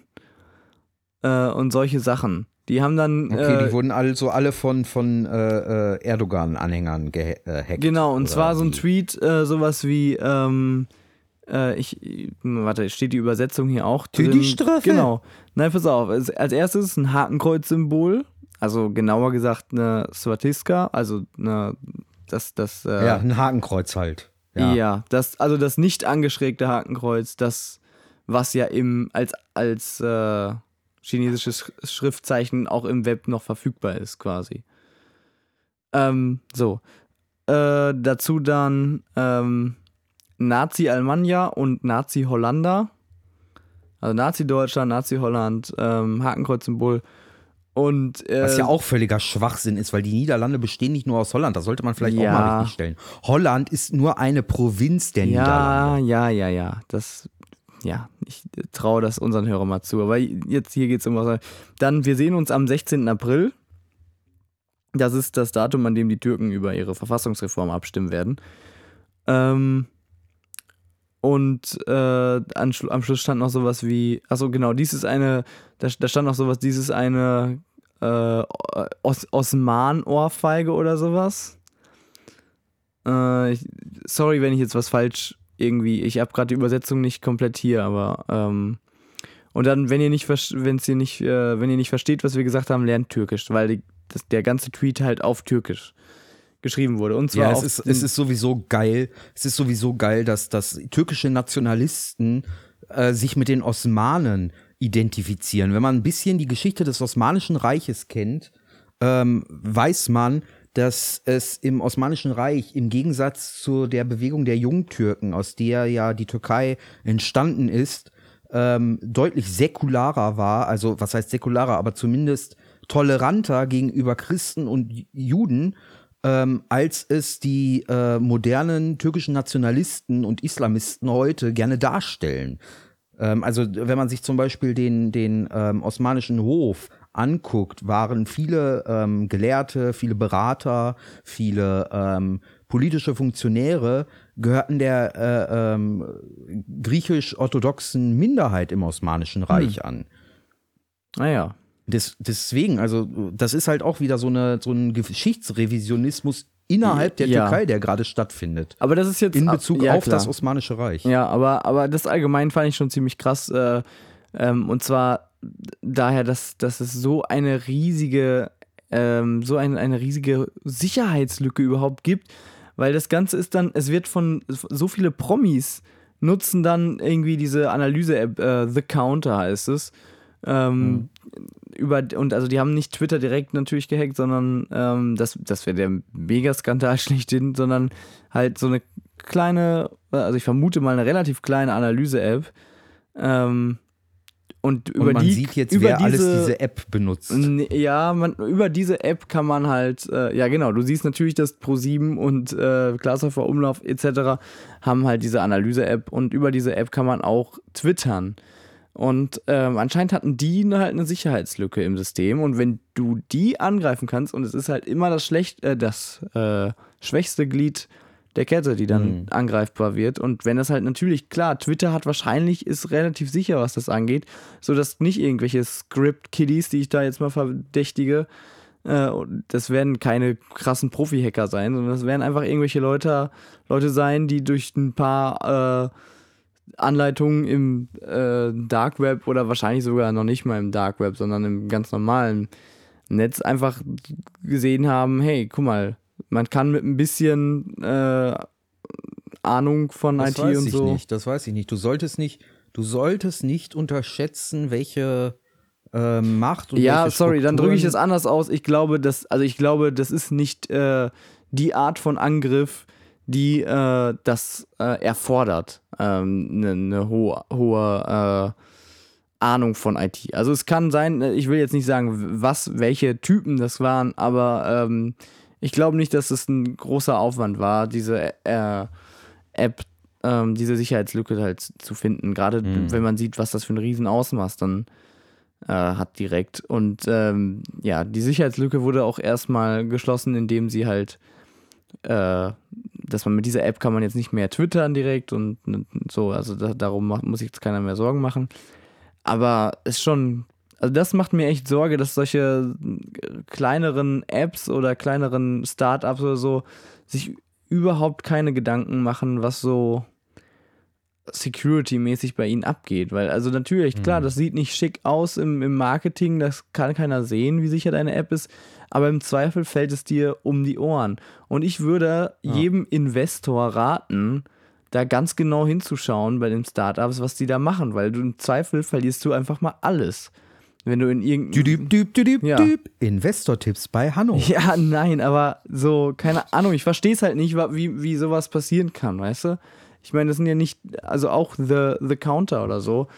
äh, und solche Sachen. Die haben dann Okay, äh, die wurden also alle von, von äh, äh, Erdogan-Anhängern gehackt. Genau, und zwar so ein? Tweet, äh, sowas wie, ähm, äh, ich, warte, steht die Übersetzung hier auch Für drin? die Strafe. Genau. Nein, pass auf. Als erstes ein Hakenkreuz-Symbol, also genauer gesagt eine Swatiska, also eine, das, das, äh, Ja, ein Hakenkreuz halt. ja. Ja. das, also das nicht angeschrägte Hakenkreuz, das, was ja im, als, als äh, chinesisches Schriftzeichen auch im Web noch verfügbar ist, quasi. Ähm, so. Äh, dazu dann ähm, Nazi Almanja und Nazi Hollander. Also Nazi Deutschland, Nazi Holland, ähm, Hakenkreuz-Symbol. Und äh, Was ja auch völliger Schwachsinn ist, weil die Niederlande bestehen nicht nur aus Holland. Das sollte man vielleicht Ja. auch mal richtig stellen. Holland ist nur eine Provinz der Ja, Niederlande. ja, ja, ja. Das, ja, ich traue das unseren Hörern mal zu. Aber jetzt hier geht es um was. Dann, wir sehen uns am 16. April. Das ist das Datum, an dem die Türken über ihre Verfassungsreform abstimmen werden. Ähm, und äh, an, am Schluss stand noch sowas wie, achso, genau, dies ist eine, da, da stand noch sowas, dies ist eine äh, Os Osman-Ohrfeige oder sowas. Äh, ich, sorry, wenn ich jetzt was falsch irgendwie, ich habe gerade die Übersetzung nicht komplett hier, aber ähm, und dann, wenn ihr nicht, wenn ihr nicht, äh, wenn ihr nicht versteht, was wir gesagt haben, lernt Türkisch, weil die, das, der ganze Tweet halt auf Türkisch geschrieben wurde. Und zwar Ja, es ist, es ist sowieso geil. Es ist sowieso geil, dass, dass türkische Nationalisten äh, sich mit den Osmanen identifizieren. Wenn man ein bisschen die Geschichte des Osmanischen Reiches kennt, ähm, weiß man, dass es im Osmanischen Reich im Gegensatz zu der Bewegung der Jungtürken, aus der ja die Türkei entstanden ist, ähm, deutlich säkularer war, also was heißt säkularer, aber zumindest toleranter gegenüber Christen und Juden, ähm, als es die äh, modernen türkischen Nationalisten und Islamisten heute gerne darstellen. Ähm, also wenn man sich zum Beispiel den, den ähm, osmanischen Hof anguckt, waren viele ähm, Gelehrte, viele Berater, viele ähm, politische Funktionäre gehörten der äh, ähm, griechisch-orthodoxen Minderheit im Osmanischen Reich an. naja. Des, deswegen, also das ist halt auch wieder so, eine, so ein Geschichtsrevisionismus innerhalb der Ja. Türkei, der gerade stattfindet. Aber das ist jetzt In Bezug ja, auf klar. das Osmanische Reich. Ja, aber, aber das allgemein fand ich schon ziemlich krass. Äh, ähm, und zwar daher, dass, dass es so eine riesige, ähm, so ein, eine riesige Sicherheitslücke überhaupt gibt. Weil das Ganze ist dann, es wird von so viele Promis nutzen dann irgendwie diese Analyse-App, äh, The Counter heißt es. Ähm, über, und also die haben nicht Twitter direkt natürlich gehackt, sondern ähm, das, das wäre der Megaskandal [laughs] schlechthin, sondern halt so eine kleine, also ich vermute mal eine relativ kleine Analyse-App. Ähm, und über und man die, sieht jetzt, über wer diese, alles diese App benutzt. Ja, man, über diese App kann man halt, äh, ja genau, du siehst natürlich, dass Pro7 und äh, Glashäufer Umlauf etc. haben halt diese Analyse-App und über diese App kann man auch twittern. Und ähm, anscheinend hatten die halt eine Sicherheitslücke im System und wenn du die angreifen kannst und es ist halt immer das, schlecht, äh, das äh, schwächste Glied der Kette, die dann Mhm. angreifbar wird. Und wenn das halt natürlich, klar, Twitter hat wahrscheinlich, ist relativ sicher, was das angeht, sodass nicht irgendwelche Script-Kiddies, die ich da jetzt mal verdächtige, äh, das werden keine krassen Profi-Hacker sein, sondern das werden einfach irgendwelche Leute, Leute sein, die durch ein paar äh, Anleitungen im äh, Dark Web oder wahrscheinlich sogar noch nicht mal im Dark Web, sondern im ganz normalen Netz einfach gesehen haben, hey, guck mal, man kann mit ein bisschen äh, Ahnung von Das IT weiß und ich so. nicht. Das weiß ich nicht. Du solltest nicht, du solltest nicht unterschätzen, welche äh, Macht und Ja, sorry, dann drücke ich das anders aus. Ich glaube, dass, also ich glaube, das ist nicht äh, die Art von Angriff, die äh, das äh, erfordert. Eine ne, ne hohe, hohe äh, Ahnung von IT. Also es kann sein, äh, ich will jetzt nicht sagen, was, welche Typen das waren, aber ähm, ich glaube nicht, dass es ein großer Aufwand war, diese äh, App, ähm, diese Sicherheitslücke halt zu finden. Gerade Mhm. wenn man sieht, was das für ein Riesenausmaß dann äh, hat direkt. Und ähm, ja, die Sicherheitslücke wurde auch erstmal geschlossen, indem sie halt, äh, dass man mit dieser App kann man jetzt nicht mehr twittern direkt und, und so. Also da, darum macht, muss sich jetzt keiner mehr Sorgen machen. Aber ist schon, also das macht mir echt Sorge, dass solche äh, kleineren Apps oder kleineren Startups oder so sich überhaupt keine Gedanken machen, was so Security-mäßig bei ihnen abgeht. Weil, also natürlich, klar, das sieht nicht schick aus im, im Marketing, das kann keiner sehen, wie sicher deine App ist, aber im Zweifel fällt es dir um die Ohren. Und ich würde jedem Investor raten, da ganz genau hinzuschauen bei den Startups, was die da machen, weil du im Zweifel verlierst du einfach mal alles. Wenn du in irgendeinem. Düdüb, düb, düdüb, Ja. düb. Investor-Tipps bei Hanno. [laughs] Ja, nein, aber so, keine Ahnung, ich verstehe es halt nicht, wie, wie sowas passieren kann, weißt du? Ich meine, das sind ja nicht, also auch The, The Counter oder so,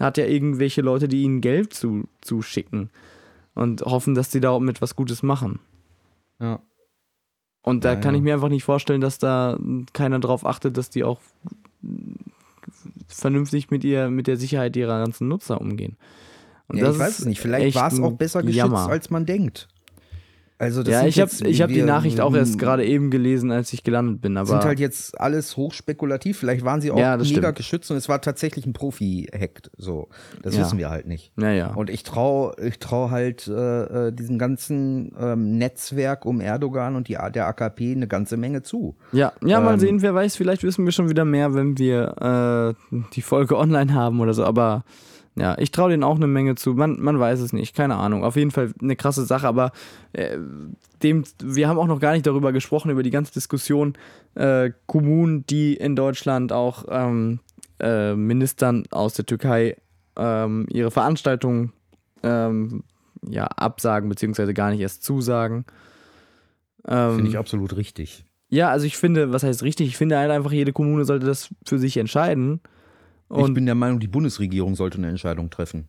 hat ja irgendwelche Leute, die ihnen Geld zu, zuschicken und hoffen, dass die da auch mit was Gutes machen. Ja. Und da Ja, kann ja. ich mir einfach nicht vorstellen, dass da keiner drauf achtet, dass die auch vernünftig mit ihr, mit der Sicherheit ihrer ganzen Nutzer umgehen. Und Ja, das ich weiß es nicht. Vielleicht war es auch besser geschützt, Jammer. als man denkt. Also das ja, ich habe ich hab die Nachricht auch erst m- gerade eben gelesen, als ich gelandet bin. Aber sind halt jetzt alles hochspekulativ. Vielleicht waren sie auch Ja, mega stimmt. geschützt und es war tatsächlich ein Profi-Hack. So, das Ja. wissen wir halt nicht. naja. Und ich traue ich trau halt äh, äh, diesem ganzen ähm, Netzwerk um Erdogan und die, der AKP eine ganze Menge zu. Ja, ja, mal Ähm, sehen, wer weiß, vielleicht wissen wir schon wieder mehr, wenn wir äh, die Folge [laughs] online haben oder so, aber ja, ich traue denen auch eine Menge zu. Man, man weiß es nicht, keine Ahnung. Auf jeden Fall eine krasse Sache, aber äh, dem, wir haben auch noch gar nicht darüber gesprochen, über die ganze Diskussion äh, Kommunen, die in Deutschland auch ähm, äh, Ministern aus der Türkei ähm, ihre Veranstaltungen ähm, ja, absagen, beziehungsweise gar nicht erst zusagen. Ähm, Finde ich absolut richtig. ja, also ich finde, was heißt richtig? Ich finde halt einfach, jede Kommune sollte das für sich entscheiden. Ich Und bin der Meinung, die Bundesregierung sollte eine Entscheidung treffen.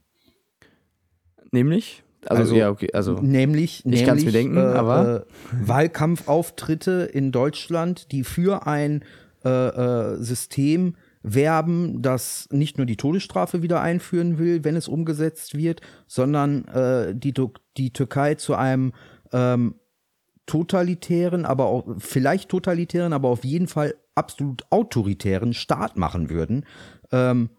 nämlich? Also, Also, ja, okay, also. Nämlich, Ich kann's mir nämlich, denken, äh, aber- äh, Wahlkampfauftritte in Deutschland, die für ein äh, äh, System werben, das nicht nur die Todesstrafe wieder einführen will, wenn es umgesetzt wird, sondern äh, die, die Türkei zu einem ähm, totalitären, aber auch vielleicht totalitären, aber auf jeden Fall absolut autoritären Staat machen würden. Ähm,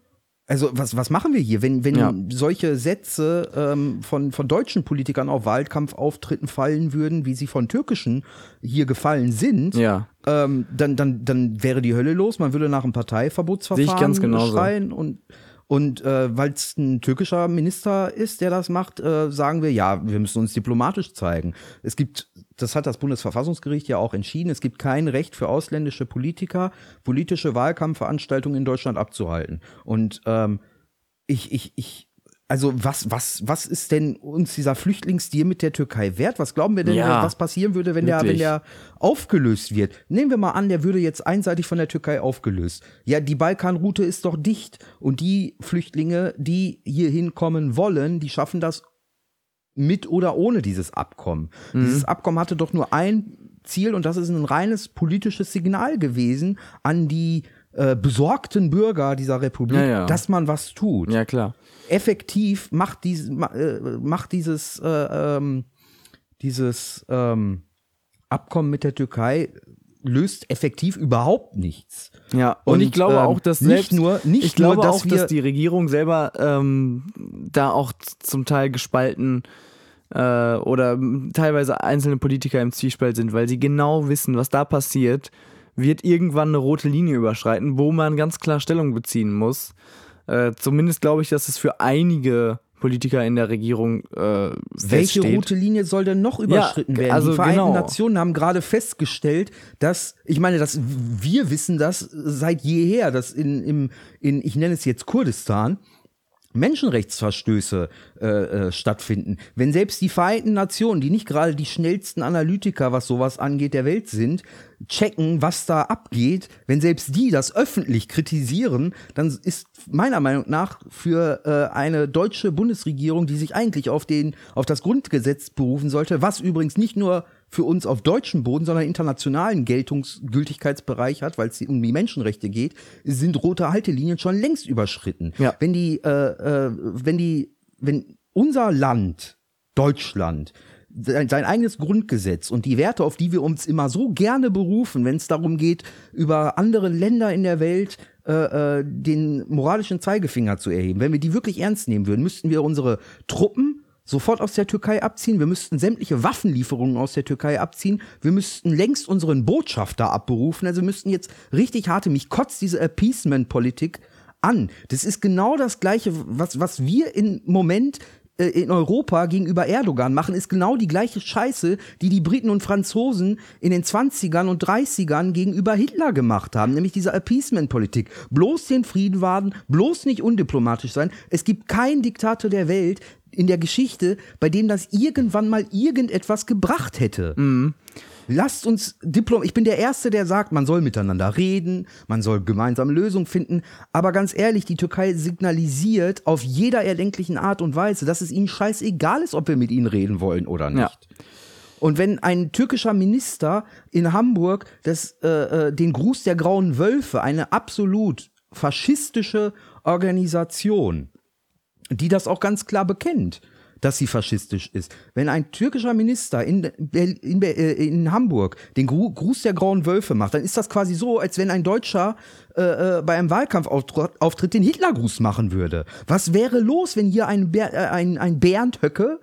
also was, was machen wir hier, wenn, wenn Ja. solche Sätze ähm, von, von deutschen Politikern auf Wahlkampfauftritten fallen würden, wie sie von türkischen hier gefallen sind, Ja. ähm, dann, dann, dann wäre die Hölle los. Man würde nach einem Parteiverbotsverfahren Sehe ich ganz genauso. schreien und und äh, weil es ein türkischer Minister ist, der das macht, äh, sagen wir, ja, wir müssen uns diplomatisch zeigen. Es gibt, das hat das Bundesverfassungsgericht ja auch entschieden, es gibt kein Recht für ausländische Politiker, politische Wahlkampfveranstaltungen in Deutschland abzuhalten. Und ähm, ich, ich, ich, also was, was, was ist denn uns dieser Flüchtlingsdeal mit der Türkei wert? Was glauben wir denn, Ja, was passieren würde, wenn der, wenn der aufgelöst wird? Nehmen wir mal an, der würde jetzt einseitig von der Türkei aufgelöst. Ja, die Balkanroute ist doch dicht und die Flüchtlinge, die hier hinkommen wollen, die schaffen das mit oder ohne dieses Abkommen. Mhm. Dieses Abkommen hatte doch nur ein Ziel und das ist ein reines politisches Signal gewesen an die äh, besorgten Bürger dieser Republik, Ja, ja. dass man was tut Ja, klar. effektiv macht, dies, äh, macht dieses, äh, ähm, dieses ähm, Abkommen mit der Türkei löst effektiv überhaupt nichts. Ja, und, ich glaube ähm, auch, dass nicht selbst, nur, nicht ich glaube nur, dass auch, dass die Regierung selber ähm, da auch zum Teil gespalten äh, oder teilweise einzelne Politiker im Zwiespalt sind, weil sie genau wissen, was da passiert, wird irgendwann eine rote Linie überschreiten, wo man ganz klar Stellung beziehen muss. Äh, zumindest glaube ich, dass es für einige Politiker in der Regierung äh, welche feststeht. rote Linie soll denn noch überschritten werden? also die Vereinten genau. Nationen haben gerade festgestellt, dass, ich meine, dass wir wissen das seit jeher, dass in, im, in, ich nenne es jetzt Kurdistan, Menschenrechtsverstöße äh, äh, stattfinden. Wenn selbst die Vereinten Nationen, die nicht gerade die schnellsten Analytiker, was sowas angeht, der Welt sind, checken, was da abgeht, wenn selbst die das öffentlich kritisieren, dann ist meiner Meinung nach für äh, eine deutsche Bundesregierung, die sich eigentlich auf den auf das Grundgesetz berufen sollte, was übrigens nicht nur für uns auf deutschem Boden, sondern internationalen Geltungsgültigkeitsbereich hat, weil es um die Menschenrechte geht, sind rote Haltelinien schon längst überschritten. Ja. Wenn die, äh, äh, wenn die, wenn unser Land, Deutschland, sein, sein eigenes Grundgesetz und die Werte, auf die wir uns immer so gerne berufen, wenn es darum geht, über andere Länder in der Welt äh, äh, den moralischen Zeigefinger zu erheben. Wenn wir die wirklich ernst nehmen würden, müssten wir unsere Truppen sofort aus der Türkei abziehen. Wir müssten sämtliche Waffenlieferungen aus der Türkei abziehen. Wir müssten längst unseren Botschafter abberufen. Also wir müssten jetzt richtig harte, mich kotzt diese Appeasement-Politik an. Das ist genau das Gleiche, was, was wir im Moment äh, in Europa gegenüber Erdogan machen, ist genau die gleiche Scheiße, die die Briten und Franzosen in den 20ern und 30ern gegenüber Hitler gemacht haben, nämlich diese Appeasement-Politik. Bloß den Frieden wahren, bloß nicht undiplomatisch sein. Es gibt keinen Diktator der Welt in der Geschichte, bei dem das irgendwann mal irgendetwas gebracht hätte. Lasst uns Diplom. Ich bin der Erste, der sagt, man soll miteinander reden, man soll gemeinsame Lösungen finden. Aber ganz ehrlich, die Türkei signalisiert auf jeder erdenklichen Art und Weise, dass es ihnen scheißegal ist, ob wir mit ihnen reden wollen oder nicht. Ja. Und wenn ein türkischer Minister in Hamburg das, äh, äh, den Gruß der grauen Wölfe, eine absolut faschistische Organisation, die das auch ganz klar bekennt, dass sie faschistisch ist. Wenn ein türkischer Minister in, in, äh, in Hamburg den Gru Gruß der grauen Wölfe macht, dann ist das quasi so, als wenn ein Deutscher äh, äh, bei einem Wahlkampfauftritt den Hitlergruß machen würde. Was wäre los, wenn hier ein, Ber äh, ein, ein Bernd Höcke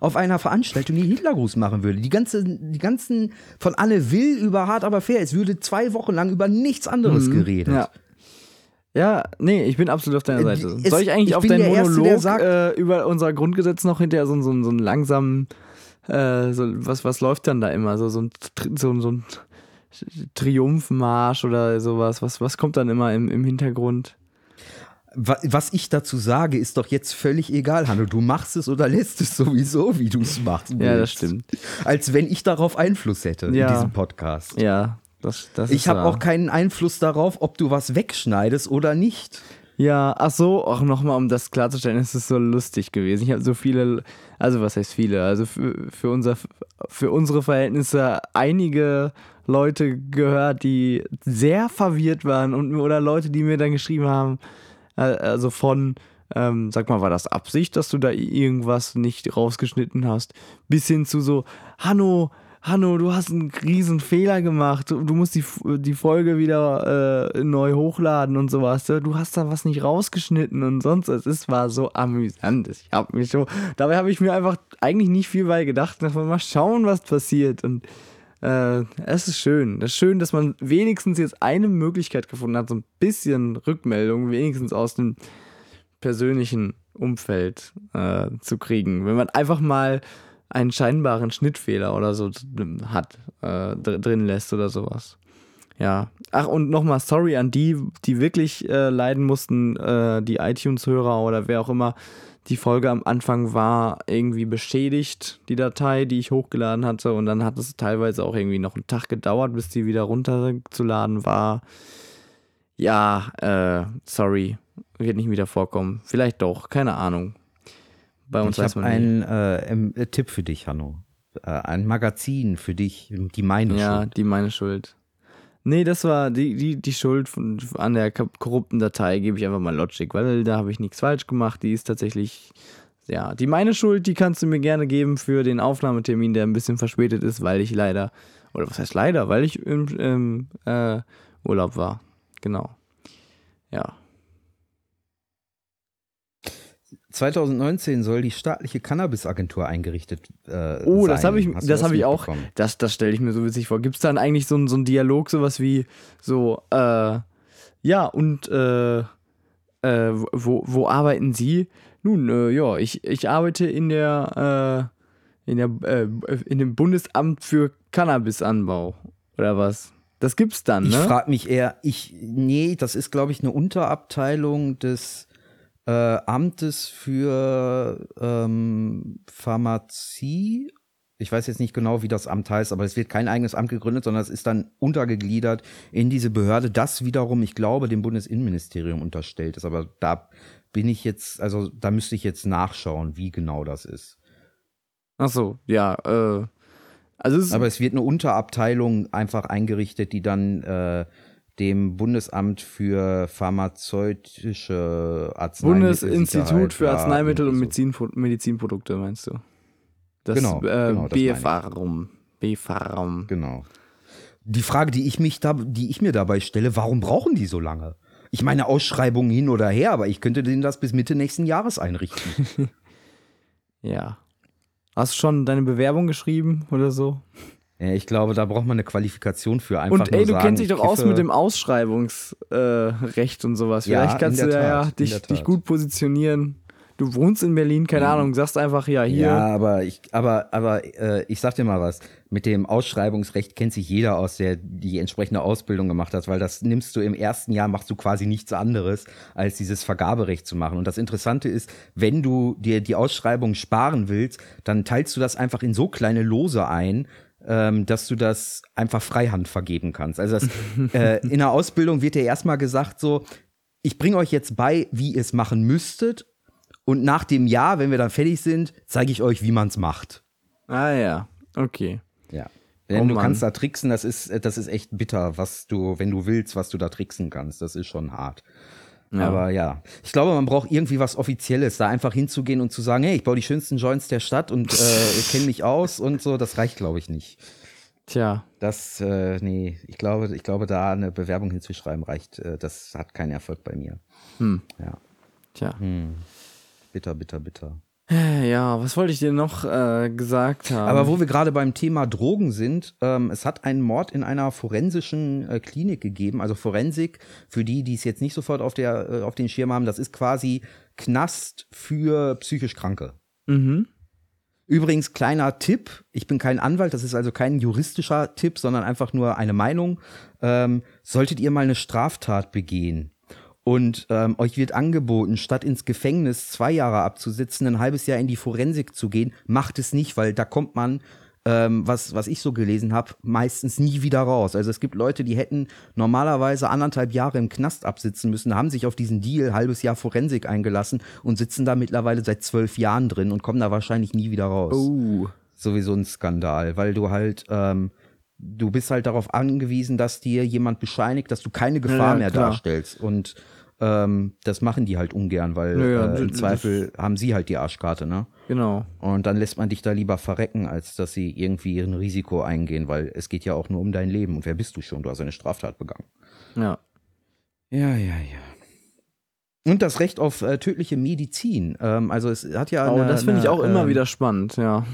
auf einer Veranstaltung den Hitlergruß machen würde? Die, ganze, die ganzen, von Anne Will über Hart aber fair, es würde zwei Wochen lang über nichts anderes geredet. Mhm. Ja. Ja, nee, ich bin absolut auf deiner Äh, Seite. es- Soll ich eigentlich ich auf deinen Erste, Monolog der sagt- äh, über unser Grundgesetz noch hinterher so, so, so einen langsamen, äh, so, was, was läuft dann da immer? So, so, ein, so, so ein Triumphmarsch oder sowas. Was, was kommt dann immer im, im Hintergrund? Wa- Was ich dazu sage, ist doch jetzt völlig egal, Hanno. Du machst es oder lässt es sowieso, wie du es machst. Ja, das stimmt. Als wenn ich darauf Einfluss hätte Ja. in diesem Podcast. Ja, das, das Ich habe auch keinen Einfluss darauf, ob du was wegschneidest oder nicht. Ja, ach so, auch nochmal, um das klarzustellen, es ist so lustig gewesen. Ich habe so viele, also was heißt viele, also für, für, unser, für unsere Verhältnisse einige Leute gehört, die sehr verwirrt waren und oder Leute, die mir dann geschrieben haben, äh, also von, ähm, sag mal, war das Absicht, dass du da irgendwas nicht rausgeschnitten hast, bis hin zu so, Hanno, Hanno, du hast einen riesen Fehler gemacht. Du, musst die, die Folge wieder äh, neu hochladen und sowas. Du hast da was nicht rausgeschnitten und sonst was. Es war so amüsant. Ich habe mich so, dabei habe ich mir einfach eigentlich nicht viel bei gedacht. Mal schauen, was passiert. Und äh, es ist schön. Es ist schön, dass man wenigstens jetzt eine Möglichkeit gefunden hat, so ein bisschen Rückmeldung, wenigstens aus dem persönlichen Umfeld äh, zu kriegen. Wenn man einfach mal einen scheinbaren Schnittfehler oder so hat, äh, dr drin lässt oder sowas. Ja, ach, und nochmal sorry an die, die wirklich äh, leiden mussten, äh, die iTunes-Hörer oder wer auch immer. Die Folge am Anfang war irgendwie beschädigt, die Datei, die ich hochgeladen hatte. Und dann hat es teilweise auch irgendwie noch einen Tag gedauert, bis die wieder runterzuladen war. Ja, äh, sorry, wird nicht wieder vorkommen. Vielleicht doch, keine Ahnung. Bei uns ich habe einen äh, Tipp für dich, Hanno. Äh, ein Magazin für dich, die meine ja, Schuld. Ja, die meine Schuld. Nee, das war die, die, die Schuld von, an der korrupten Datei, gebe ich einfach mal Logic, weil da habe ich nichts falsch gemacht. Die ist tatsächlich, ja, die meine Schuld, die kannst du mir gerne geben für den Aufnahmetermin, der ein bisschen verspätet ist, weil ich leider, oder was heißt leider, weil ich im, im äh, Urlaub war. Genau. Ja. 2019 soll die staatliche Cannabis-Agentur eingerichtet äh, oh, sein. das habe ich, das habe ich auch. Das, das stelle ich mir so witzig vor. Gibt es dann eigentlich so, so einen Dialog, sowas wie so, äh, ja, und äh, äh, wo, wo arbeiten Sie? Nun, äh, ja, ich, ich arbeite in der, äh, in der, äh, in dem Bundesamt für Cannabisanbau. Oder was? Das gibt's dann, ne? Ich frage mich eher, ich, nee, das ist, glaube ich, eine Unterabteilung des äh, Amtes für ähm, Pharmazie. Ich weiß jetzt nicht genau, wie das Amt heißt, aber es wird kein eigenes Amt gegründet, sondern es ist dann untergegliedert in diese Behörde, das wiederum, ich glaube, dem Bundesinnenministerium unterstellt ist. Aber da bin ich jetzt, also da müsste ich jetzt nachschauen, wie genau das ist. Ach so, ja. Äh, also es aber es wird eine Unterabteilung einfach eingerichtet, die dann äh, dem Bundesamt für pharmazeutische Arzneimittel. Bundesinstitut für Arzneimittel und Medizin, Medizinprodukte, meinst du? Das, genau, äh, genau BFARM. BFARM. Genau. Die Frage, die ich, mich da, die ich mir dabei stelle, warum brauchen die so lange? Ich meine, Ausschreibungen hin oder her, aber ich könnte denen das bis Mitte nächsten Jahres einrichten. [laughs] ja. Hast du schon deine Bewerbung geschrieben oder so? Ich glaube, da braucht man eine Qualifikation für einfach Und ey, du sagen, kennst dich doch aus mit dem Ausschreibungsrecht äh, und sowas. Vielleicht ja, kannst du ja dich, dich gut positionieren. Du wohnst in Berlin, keine mhm. Ahnung, sagst einfach ja hier. Ja, aber ich, aber, aber äh, ich sag dir mal was. Mit dem Ausschreibungsrecht kennt sich jeder aus, der die entsprechende Ausbildung gemacht hat, weil das nimmst du im ersten Jahr, machst du quasi nichts anderes, als dieses Vergaberecht zu machen. Und das Interessante ist, wenn du dir die Ausschreibung sparen willst, dann teilst du das einfach in so kleine Lose ein, ähm, dass du das einfach Freihand vergeben kannst. Also das, äh, in der Ausbildung wird dir erstmal gesagt, so, ich bringe euch jetzt bei, wie ihr es machen müsstet. Und nach dem Jahr, wenn wir dann fertig sind, zeige ich euch, wie man es macht. Ah ja, okay. Ja. Denn oh, du kannst da tricksen, das ist, das ist echt bitter, was du, wenn du willst, was du da tricksen kannst. Das ist schon hart. Ja. Aber ja, ich glaube, man braucht irgendwie was Offizielles, da einfach hinzugehen und zu sagen, hey, ich baue die schönsten Joints der Stadt und äh, [laughs] kenne mich aus und so, das reicht, glaube ich, nicht. Tja. Das, äh, nee, ich glaube, ich glaube, da eine Bewerbung hinzuschreiben reicht, äh, das hat keinen Erfolg bei mir. Hm. Ja. Tja. Hm. Bitter, bitter, bitter. Ja, was wollte ich dir noch äh, gesagt haben? Aber wo wir gerade beim Thema Drogen sind, ähm, es hat einen Mord in einer forensischen äh, Klinik gegeben. Also Forensik, für die, die es jetzt nicht sofort auf, der, äh, auf den Schirm haben, das ist quasi Knast für psychisch Kranke. Mhm. Übrigens, kleiner Tipp, ich bin kein Anwalt, das ist also kein juristischer Tipp, sondern einfach nur eine Meinung. Ähm, solltet ihr mal eine Straftat begehen, und ähm, euch wird angeboten, statt ins Gefängnis zwei Jahre abzusitzen, ein halbes Jahr in die Forensik zu gehen, macht es nicht, weil da kommt man, ähm, was, was ich so gelesen habe, meistens nie wieder raus. Also es gibt Leute, die hätten normalerweise anderthalb Jahre im Knast absitzen müssen, haben sich auf diesen Deal halbes Jahr Forensik eingelassen und sitzen da mittlerweile seit zwölf Jahren drin und kommen da wahrscheinlich nie wieder raus. Oh. Sowieso ein Skandal, weil du halt ähm, du bist halt darauf angewiesen, dass dir jemand bescheinigt, dass du keine Gefahr ja, mehr klar. darstellst. Und ähm, das machen die halt ungern, weil ja, äh, im Zweifel haben sie halt die Arschkarte, ne? Genau. Und dann lässt man dich da lieber verrecken, als dass sie irgendwie ein Risiko eingehen, weil es geht ja auch nur um dein Leben. Und wer bist du schon? Du hast eine Straftat begangen. Ja. Ja, ja, ja. Und das Recht auf äh, tödliche Medizin. Ähm, also es hat ja. Oh, eine, das finde ich auch immer ähm, wieder spannend, ja.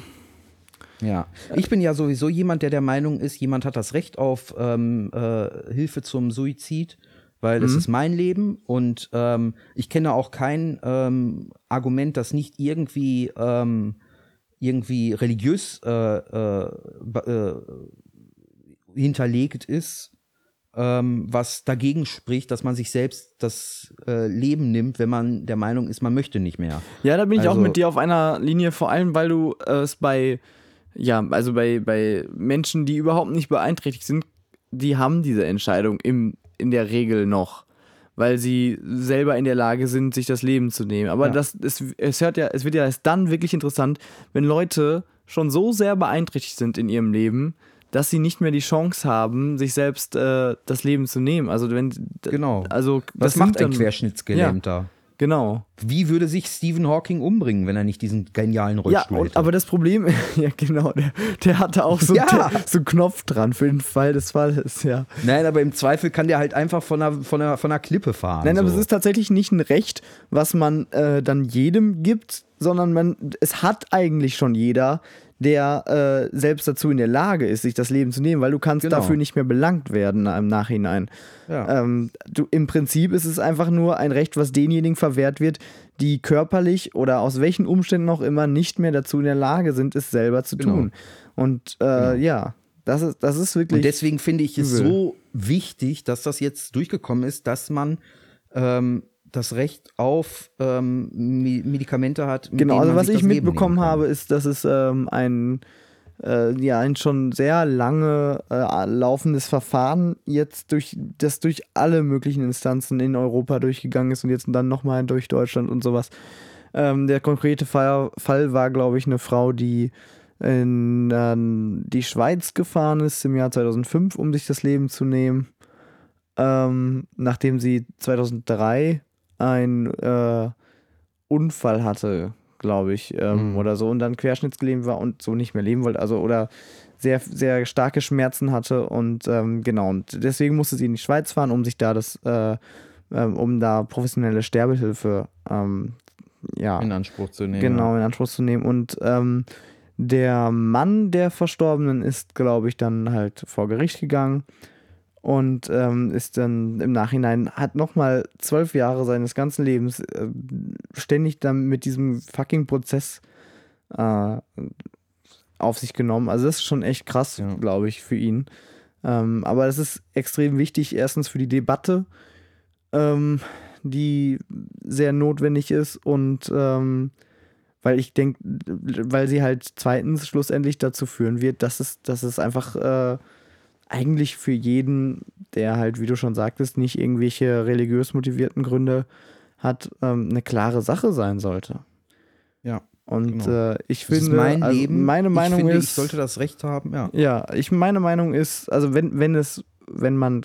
Ja, ich bin ja sowieso jemand, der der Meinung ist, jemand hat das Recht auf ähm, äh, Hilfe zum Suizid, weil es mhm. ist mein Leben und ähm, ich kenne auch kein ähm, Argument, das nicht irgendwie ähm, irgendwie religiös äh, äh, äh, hinterlegt ist, ähm, was dagegen spricht, dass man sich selbst das äh, Leben nimmt, wenn man der Meinung ist, man möchte nicht mehr. Ja, da bin ich Also- auch mit dir auf einer Linie, vor allem, weil du es bei, ja, also bei, bei Menschen, die überhaupt nicht beeinträchtigt sind, die haben diese Entscheidung im, in der Regel noch, weil sie selber in der Lage sind, sich das Leben zu nehmen. Aber Ja. das, es, es, hört ja, es wird ja erst dann wirklich interessant, wenn Leute schon so sehr beeinträchtigt sind in ihrem Leben, dass sie nicht mehr die Chance haben, sich selbst äh, das Leben zu nehmen. Also wenn Genau. also Was das macht ein Querschnittsgelähmter? Genau. Wie würde sich Stephen Hawking umbringen, wenn er nicht diesen genialen Ja, Rollstuhl und, hätte? aber das Problem, [laughs] ja genau, der, der hatte auch so, Ja. der, so einen Knopf dran für den Fall des Falles, ja. Nein, aber im Zweifel kann der halt einfach von einer, von einer, von einer Klippe fahren. Nein, aber so. es ist tatsächlich nicht ein Recht, was man äh, dann jedem gibt, sondern man, es hat eigentlich schon jeder, der äh, selbst dazu in der Lage ist, sich das Leben zu nehmen, weil du kannst Genau. dafür nicht mehr belangt werden im Nachhinein. Ja. Ähm, du, Im Prinzip ist es einfach nur ein Recht, was denjenigen verwehrt wird, die körperlich oder aus welchen Umständen auch immer nicht mehr dazu in der Lage sind, es selber zu Genau. tun. Und äh, ja, das ist, das ist wirklich. Und deswegen finde ich es übel. so wichtig, dass das jetzt durchgekommen ist, dass man ähm, das Recht auf ähm, Me- Medikamente hat. mit Genau, also was ich mitbekommen habe, ist, dass es ähm, ein, äh, ja, ein schon sehr lange äh, laufendes Verfahren jetzt durch, das durch alle möglichen Instanzen in Europa durchgegangen ist und jetzt dann nochmal durch Deutschland und sowas. Ähm, der konkrete Fall, Fall war, glaube ich, eine Frau, die in ähm, die Schweiz gefahren ist im Jahr 2005, um sich das Leben zu nehmen, ähm, nachdem sie 2003 ein äh, Unfall hatte, glaube ich, ähm, Mhm. oder so, und dann querschnittsgelähmt war und so nicht mehr leben wollte, also oder sehr, sehr starke Schmerzen hatte und ähm, genau, und deswegen musste sie in die Schweiz fahren, um sich da das, äh, ähm, um da professionelle Sterbehilfe, ähm, ja, in Anspruch zu nehmen. genau in Anspruch zu nehmen. Und ähm, der Mann der Verstorbenen ist, glaube ich, dann halt vor Gericht gegangen und ähm, ist dann im Nachhinein, hat nochmal zwölf Jahre seines ganzen Lebens äh, ständig dann mit diesem fucking Prozess äh, auf sich genommen. Also das ist schon echt krass, Ja. glaube ich, für ihn. Ähm, aber es ist extrem wichtig, erstens für die Debatte, ähm, die sehr notwendig ist und ähm, weil ich denke, weil sie halt zweitens schlussendlich dazu führen wird, dass es, dass es einfach äh, eigentlich für jeden, der halt, wie du schon sagtest, nicht irgendwelche religiös motivierten Gründe hat, ähm, eine klare Sache sein sollte. Ja. Und Genau. äh, ich finde, mein also meine Meinung ich finde, ist, ich sollte das Recht haben, ja. ja, ich meine Meinung ist, also wenn, wenn es, wenn man,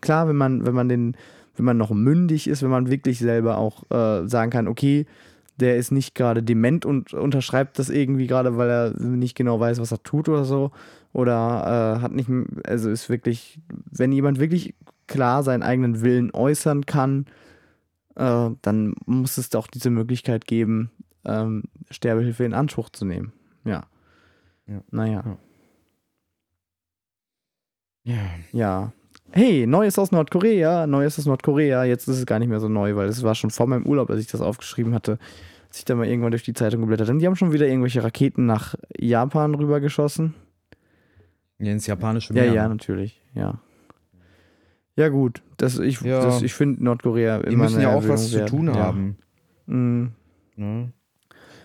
klar, wenn man, wenn man den, wenn man noch mündig ist, wenn man wirklich selber auch äh, sagen kann, okay, der ist nicht gerade dement und unterschreibt das irgendwie gerade, weil er nicht genau weiß, was er tut oder so. Oder äh, hat nicht, also ist wirklich, wenn jemand wirklich klar seinen eigenen Willen äußern kann, äh, dann muss es doch diese Möglichkeit geben, ähm, Sterbehilfe in Anspruch zu nehmen. Ja. Ja. Naja. Ja. Ja. Hey, Neues aus Nordkorea, Neues aus Nordkorea. Jetzt ist es gar nicht mehr so neu, weil es war schon vor meinem Urlaub, als ich das aufgeschrieben hatte, als ich da mal irgendwann durch die Zeitung geblättert habe. Die haben schon wieder irgendwelche Raketen nach Japan rübergeschossen. Ja, ins japanische Ja, Meer. ja, natürlich, ja. Ja, gut. Das, ich Ja. das, ich finde Nordkorea Die immer müssen eine ja auch was Erwähnung zu tun ja. haben. Mm. Ne?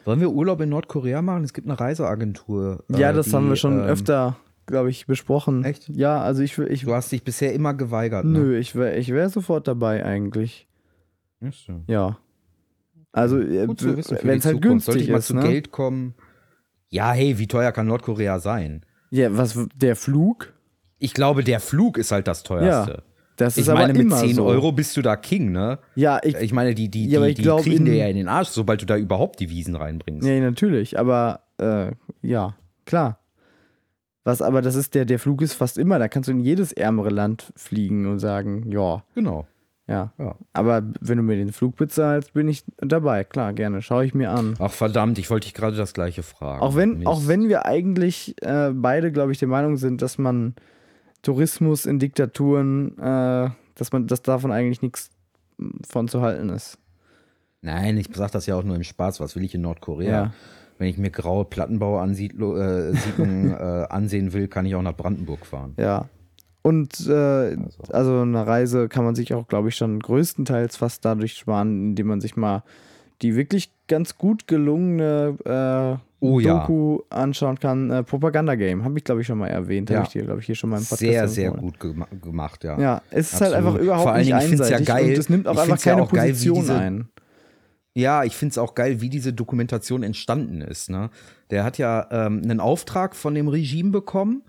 Wollen wir Urlaub in Nordkorea machen? Es gibt eine Reiseagentur. Ja, äh, das die, haben wir schon ähm, öfter, glaube ich, besprochen. Echt? Ja, also ich, ich Du hast dich bisher immer geweigert. Ne? nö, ich wäre ich wär sofort dabei eigentlich. Ist so. Ja. Also, für wenn es die halt Zukunft. Sollte günstig ich mal ist, zu ne? Geld kommen. Ja, hey, wie teuer kann Nordkorea sein? Ja, was, der Flug? Ich glaube, der Flug ist halt das teuerste. Das ist ich meine, aber mit immer 10 so. Euro bist du da King, ne? Ja, ich, Ich meine, die, die, Ja, die, ich die glaub, kriegen in- dir ja in den Arsch, sobald du da überhaupt die Wiesen reinbringst. nee, natürlich, aber äh, ja, klar. Was aber, das ist der, der Flug ist fast immer, da kannst du in jedes ärmere Land fliegen und sagen, ja, Genau. Ja. Ja. Aber wenn du mir den Flug bezahlst, bin ich dabei, klar, gerne, schaue ich mir an. Ach verdammt, ich wollte dich gerade das gleiche fragen. Auch wenn, Mist. auch wenn wir eigentlich äh, beide, glaube ich, der Meinung sind, dass man Tourismus in Diktaturen, äh, dass man, dass davon eigentlich nichts von zu halten ist. Nein, ich sag das ja auch nur im Spaß. Was will ich in Nordkorea? Ja. Wenn ich mir graue Plattenbauansiedlungen äh, [laughs] äh, ansehen will, kann ich auch nach Brandenburg fahren. Ja. Und äh, also eine Reise kann man sich auch, glaube ich, schon größtenteils fast dadurch sparen, indem man sich mal die wirklich ganz gut gelungene äh, Oh ja. Doku anschauen kann. Äh, Propaganda Game, habe ich, glaube ich, schon mal erwähnt. Ja. Habe ich dir, glaube ich, hier schon mal im Podcast Sehr, sehr empfohlen. gut gema gemacht, ja. Ja, es ist Absolut. halt einfach überhaupt Vor allen nicht Dingen, ich find's ja einseitig geil. und es nimmt auch Ich einfach find's ja keine auch geil, Position diese- ein. Ja, ich finde es auch geil, wie diese Dokumentation entstanden ist. Ne? Der hat ja ähm, einen Auftrag von dem Regime bekommen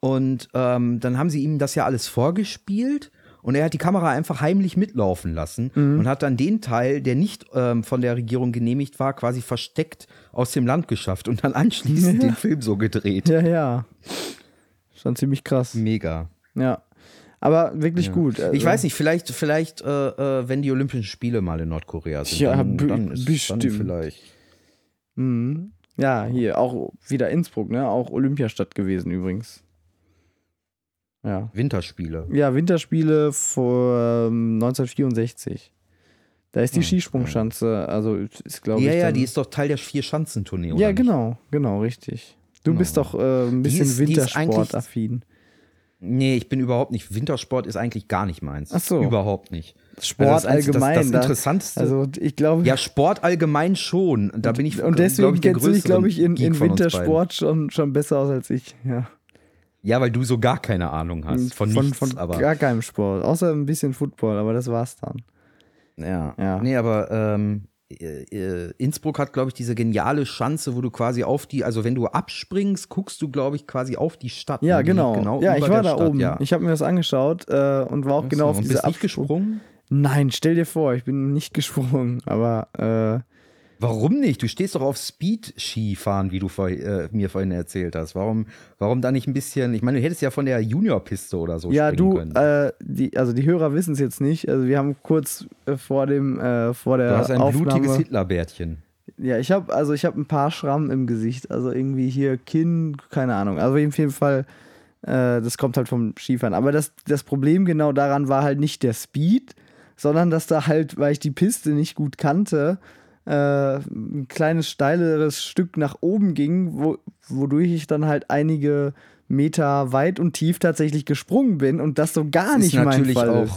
und ähm, dann haben sie ihm das ja alles vorgespielt und er hat die Kamera einfach heimlich mitlaufen lassen Mhm. und hat dann den Teil, der nicht ähm, von der Regierung genehmigt war, quasi versteckt aus dem Land geschafft und dann anschließend [laughs] den Film so gedreht. Ja, ja. Schon ziemlich krass. Mega. Ja. Aber wirklich gut. Also, Ich weiß nicht, vielleicht, vielleicht, äh, äh, wenn die Olympischen Spiele mal in Nordkorea sind, Ja, dann, dann ist bestimmt. Dann vielleicht. Mhm. Ja, hier auch wieder Innsbruck, ne? Auch Olympiastadt gewesen übrigens. Ja. Winterspiele. Ja, Winterspiele vor ähm, 1964. Da ist die Hm, Skisprungschanze, also ist glaube Ja, ich. ja, dann- die ist doch Teil der Vier-Schanzentournee, oder Ja, genau, genau, richtig. Du Genau. bist doch äh, ein bisschen ist- Wintersportaffin. Nee, ich bin überhaupt nicht. Wintersport ist eigentlich gar nicht meins. Ach so. Überhaupt nicht. Sport Also das, allgemein. Das, das da- Interessanteste. Also ich glaube, ja, Sport allgemein schon. Da bin ich und deswegen ich, kennst du dich, glaube ich, in, in. Wintersport schon, schon besser aus als ich. Ja. Ja, weil du so gar keine Ahnung hast. Von, von, nichts, von aber. gar keinem Sport. Außer ein bisschen Football, aber das war's dann. Ja. Ja. Nee, aber ähm, äh, äh, Innsbruck hat, glaube ich, diese geniale Schanze, wo du quasi auf die, also wenn du abspringst, guckst du, glaube ich, quasi auf die Stadt. Ja, ne? Die genau. ja, ich war da Stadt, oben. Ja. Ich habe mir das angeschaut äh, und war auch genau auf und diese bist nicht gesprungen? Nein, stell dir vor, ich bin nicht [laughs] gesprungen, aber äh, Warum nicht? Du stehst doch auf Speed-Skifahren, wie du vor, äh, mir vorhin erzählt hast. Warum, warum da nicht ein bisschen? Ich meine, du hättest ja von der Junior-Piste oder so ja, springen du, können. äh, die, also die Hörer wissen es jetzt nicht. Also wir haben kurz äh, vor dem, äh, vor der du hast ein Aufnahme, blutiges Hitlerbärtchen. Ja, ich habe also ich habe ein paar Schrammen im Gesicht, also irgendwie hier Kinn, keine Ahnung. Also auf jeden Fall, äh, das kommt halt vom Skifahren. Aber das, das Problem genau daran war halt nicht der Speed, sondern dass da halt, weil ich die Piste nicht gut kannte, äh, ein kleines steileres Stück nach oben ging, wo, wodurch ich dann halt einige Meter weit und tief tatsächlich gesprungen bin und das so gar nicht ist mein Fall auch. ist.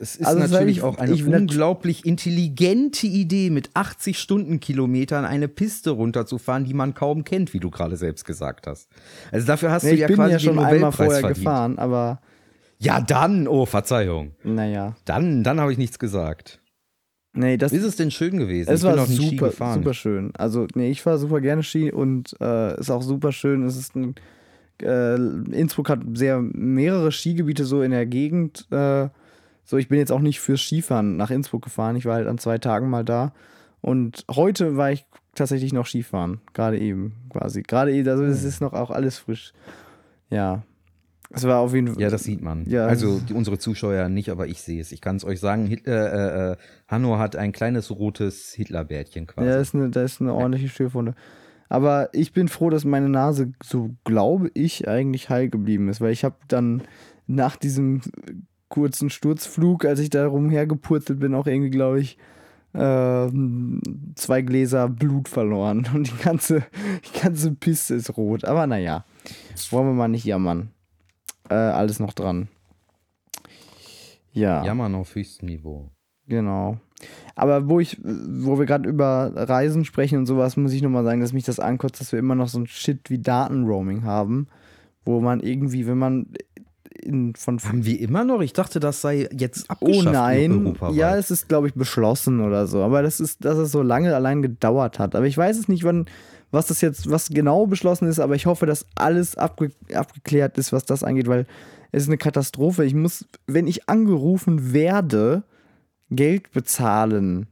Es ist Also, das natürlich auch eine ich- unglaublich intelligente Idee, mit 80 Stundenkilometern eine Piste runterzufahren, die man kaum kennt, wie du gerade selbst gesagt hast. Also dafür hast Nee, du ja quasi ja schon den einmal vorher verdient. gefahren, aber Ja, dann, oh, Verzeihung. naja. Dann, dann habe ich nichts gesagt. Nee, das Ist es denn schön gewesen? Es ich bin war noch nie Ski super, super schön. Also, nee, ich fahre super gerne Ski und äh, ist auch super schön. Es ist ein, äh, Innsbruck hat sehr mehrere Skigebiete so in der Gegend. Äh, so, ich bin jetzt auch nicht fürs Skifahren nach Innsbruck gefahren. Ich war halt an zwei Tagen mal da. Und heute war ich tatsächlich noch Skifahren. Gerade eben, quasi. Gerade eben, also es ist noch auch alles frisch. Ja. Es war auf jeden Fall. Ja, das sieht man. Ja. Also die, unsere Zuschauer nicht, aber ich sehe es. Ich kann es euch sagen, Hitler, äh, äh, Hanno hat ein kleines rotes Hitlerbärtchen quasi. Ja, ist eine, da ist eine ordentliche Schürfwunde. Aber ich bin froh, dass meine Nase, so glaube ich, eigentlich heil geblieben ist, weil ich habe dann nach diesem kurzen Sturzflug, als ich da rumhergepurzelt bin, auch irgendwie, glaube ich, äh, zwei Gläser Blut verloren [laughs] und die ganze, die ganze Piste ist rot. Aber naja, wollen wir mal nicht jammern. Äh, alles noch dran. Ja. Jammern auf höchstem Niveau. Genau. Aber wo ich, wo wir gerade über Reisen sprechen und sowas, muss ich nochmal sagen, dass mich das ankotzt, dass wir immer noch so ein Shit wie Datenroaming haben, wo man irgendwie, wenn man in, von Haben wir immer noch? Ich dachte, das sei jetzt Oh abgeschafft. nein, ja, es ist, glaube ich, beschlossen oder so. Aber das ist, dass es so lange allein gedauert hat. Aber ich weiß es nicht, wann, was das jetzt, was genau beschlossen ist, aber ich hoffe, dass alles abge abgeklärt ist, was das angeht, weil es ist eine Katastrophe. Ich muss, wenn ich angerufen werde, Geld bezahlen.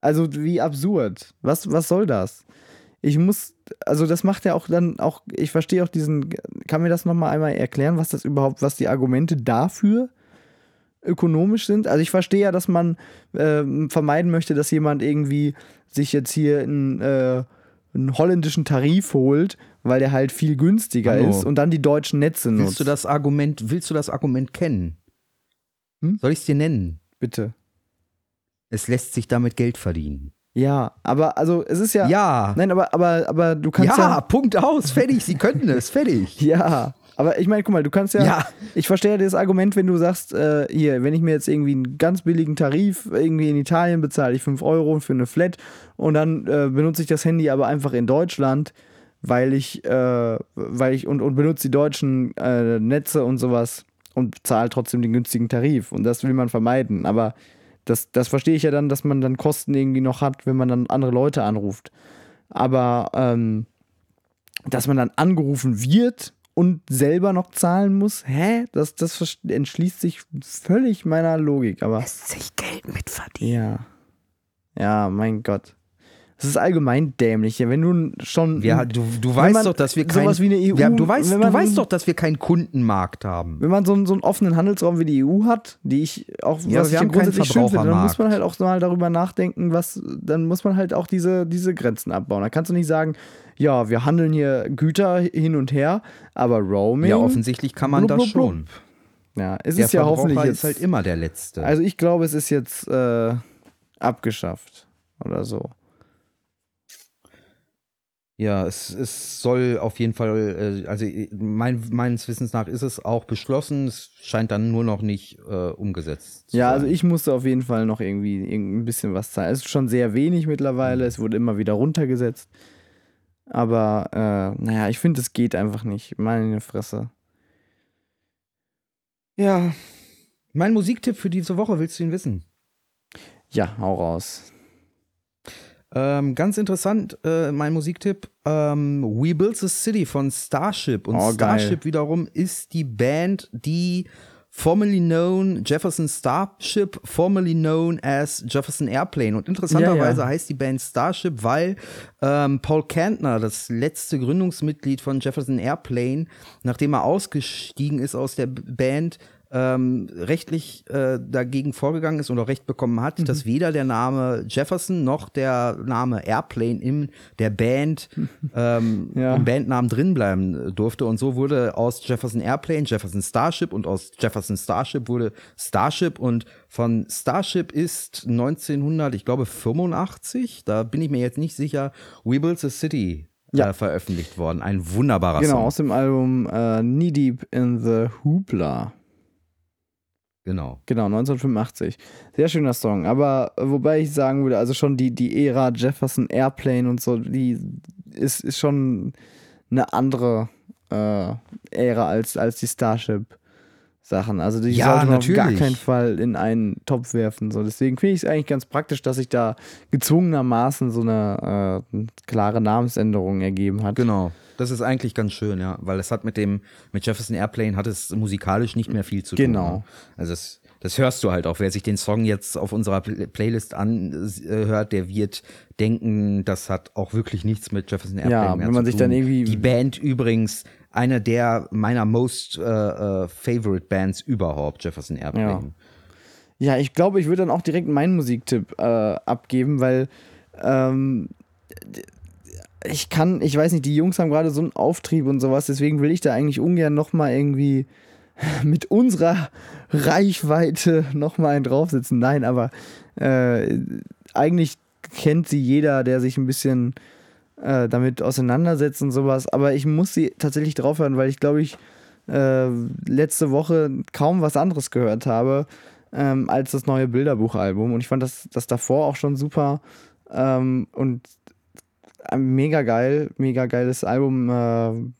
Also wie absurd. Was, was soll das? Ich muss, also das macht ja auch dann auch, ich verstehe auch diesen, kann mir das nochmal einmal erklären, was das überhaupt, was die Argumente dafür ökonomisch sind? Also ich verstehe ja, dass man ähm, vermeiden möchte, dass jemand irgendwie sich jetzt hier einen, äh, einen holländischen Tarif holt, weil der halt viel günstiger Hallo. ist und dann die deutschen Netze nutzt. Willst du das Argument, willst du das Argument kennen? Hm? Soll ich es dir nennen? Bitte. Es lässt sich damit Geld verdienen. Ja, aber also es ist ja. Ja. Nein, aber, aber, aber du kannst ja, ja. Punkt aus, fertig. Sie könnten es, [laughs] fertig. Ja, Aber ich meine, guck mal, du kannst ja, Ja. ich verstehe das Argument, wenn du sagst, äh, hier, wenn ich mir jetzt irgendwie einen ganz billigen Tarif, irgendwie in Italien bezahle ich 5 Euro für eine Flat und dann äh, benutze ich das Handy aber einfach in Deutschland, weil ich, äh, weil ich und, und benutze die deutschen äh, Netze und sowas und zahle trotzdem den günstigen Tarif. Und das will man vermeiden. Aber das, das verstehe ich ja dann, dass man dann Kosten irgendwie noch hat, wenn man dann andere Leute anruft. Aber ähm, dass man dann angerufen wird und selber noch zahlen muss, hä? Das, das entschließt sich völlig meiner Logik. Aber sich Geld mit verdienen. ja. Ja, mein Gott. Das ist allgemein dämlich. Wenn du schon. Ja, du, du weißt man doch, dass wir kein, sowas wie eine EU Ja, du weißt, wenn du man- weißt doch, dass wir keinen Kundenmarkt haben. wenn man so, einen- so einen offenen Handelsraum wie die EU hat, die ich auch Ja, was wir ich haben grundsätzlich schön finde, dann muss man halt auch mal darüber nachdenken, was, dann muss man halt auch diese, diese Grenzen abbauen. Da kannst du nicht sagen, ja, wir handeln hier Güter hin und her, aber Roaming. Ja, offensichtlich kann man blub, das blub, schon. Ja, es Der ist ja hoffentlich jetzt. ist halt immer der Letzte. also ich glaube, es ist jetzt äh, abgeschafft oder so. Ja, es, es soll auf jeden Fall, äh, also äh, mein, meines Wissens nach ist es auch beschlossen, es scheint dann nur noch nicht äh, umgesetzt zu Ja, sein. also ich musste auf jeden Fall noch irgendwie irgend- ein bisschen was zahlen. Es ist schon sehr wenig mittlerweile, es wurde immer wieder runtergesetzt. Aber äh, naja, ich finde, es geht einfach nicht. Meine Fresse. Ja. Mein Musiktipp für diese Woche, willst du ihn wissen? Ja, hau raus. Ähm, ganz interessant, äh, mein Musiktipp, ähm, We Built the City von Starship. Und Oh, geil. Starship wiederum ist die Band, die formerly known Jefferson Starship, formerly known as Jefferson Airplane. Und interessanterweise Ja, ja. heißt die Band Starship, weil ähm, Paul Kantner, das letzte Gründungsmitglied von Jefferson Airplane, nachdem er ausgestiegen ist aus der Band, ähm, rechtlich äh, dagegen vorgegangen ist oder Recht bekommen hat, Mhm. dass weder der Name Jefferson noch der Name Airplane in der Band [laughs] ähm, Ja. im Bandnamen drin bleiben durfte. Und so wurde aus Jefferson Airplane Jefferson Starship und aus Jefferson Starship wurde Starship und von Starship ist 1900, ich glaube 85, da bin ich mir jetzt nicht sicher, We Built the City Ja. äh, veröffentlicht worden. Ein wunderbarer Genau, Song. aus dem Album äh, Knee Deep in the Hoopla. Genau. Genau, 1985. Sehr schöner Song. Aber äh, wobei ich sagen würde, also schon die, die Ära Jefferson Airplane und so, die ist, ist schon eine andere äh, Ära als, als die Starship. Sachen. Also die Ja, sollte man auf gar natürlich. keinen Fall in einen Topf werfen. So. Deswegen finde ich es eigentlich ganz praktisch, dass sich da gezwungenermaßen so eine äh, klare Namensänderung ergeben hat. Genau. Das ist eigentlich ganz schön, ja, weil es hat mit dem, mit Jefferson Airplane hat es musikalisch nicht mehr viel zu Genau. tun. Ne? Also das, das hörst du halt auch. Wer sich den Song jetzt auf unserer Pl- Playlist anhört, der wird denken, das hat auch wirklich nichts mit Jefferson Airplane Ja, mehr wenn man zu sich tun. dann irgendwie- Die Band übrigens, eine der meiner most äh, äh, favorite Bands überhaupt, Jefferson Airplane. Ja, ich glaube, ich würde dann auch direkt meinen Musiktipp äh, abgeben, weil ähm, ich kann, ich weiß nicht, die Jungs haben gerade so einen Auftrieb und sowas, deswegen will ich da eigentlich ungern nochmal irgendwie [laughs] mit unserer Reichweite nochmal einen draufsetzen. Nein, aber äh, eigentlich kennt sie jeder, der sich ein bisschen äh, damit auseinandersetzt und sowas. Aber ich muss sie tatsächlich draufhören, weil ich glaube, ich äh, letzte Woche kaum was anderes gehört habe ähm, als das neue Bilderbuchalbum. Und ich fand das, das davor auch schon super ähm, und äh, mega geil, mega geiles Album. Äh,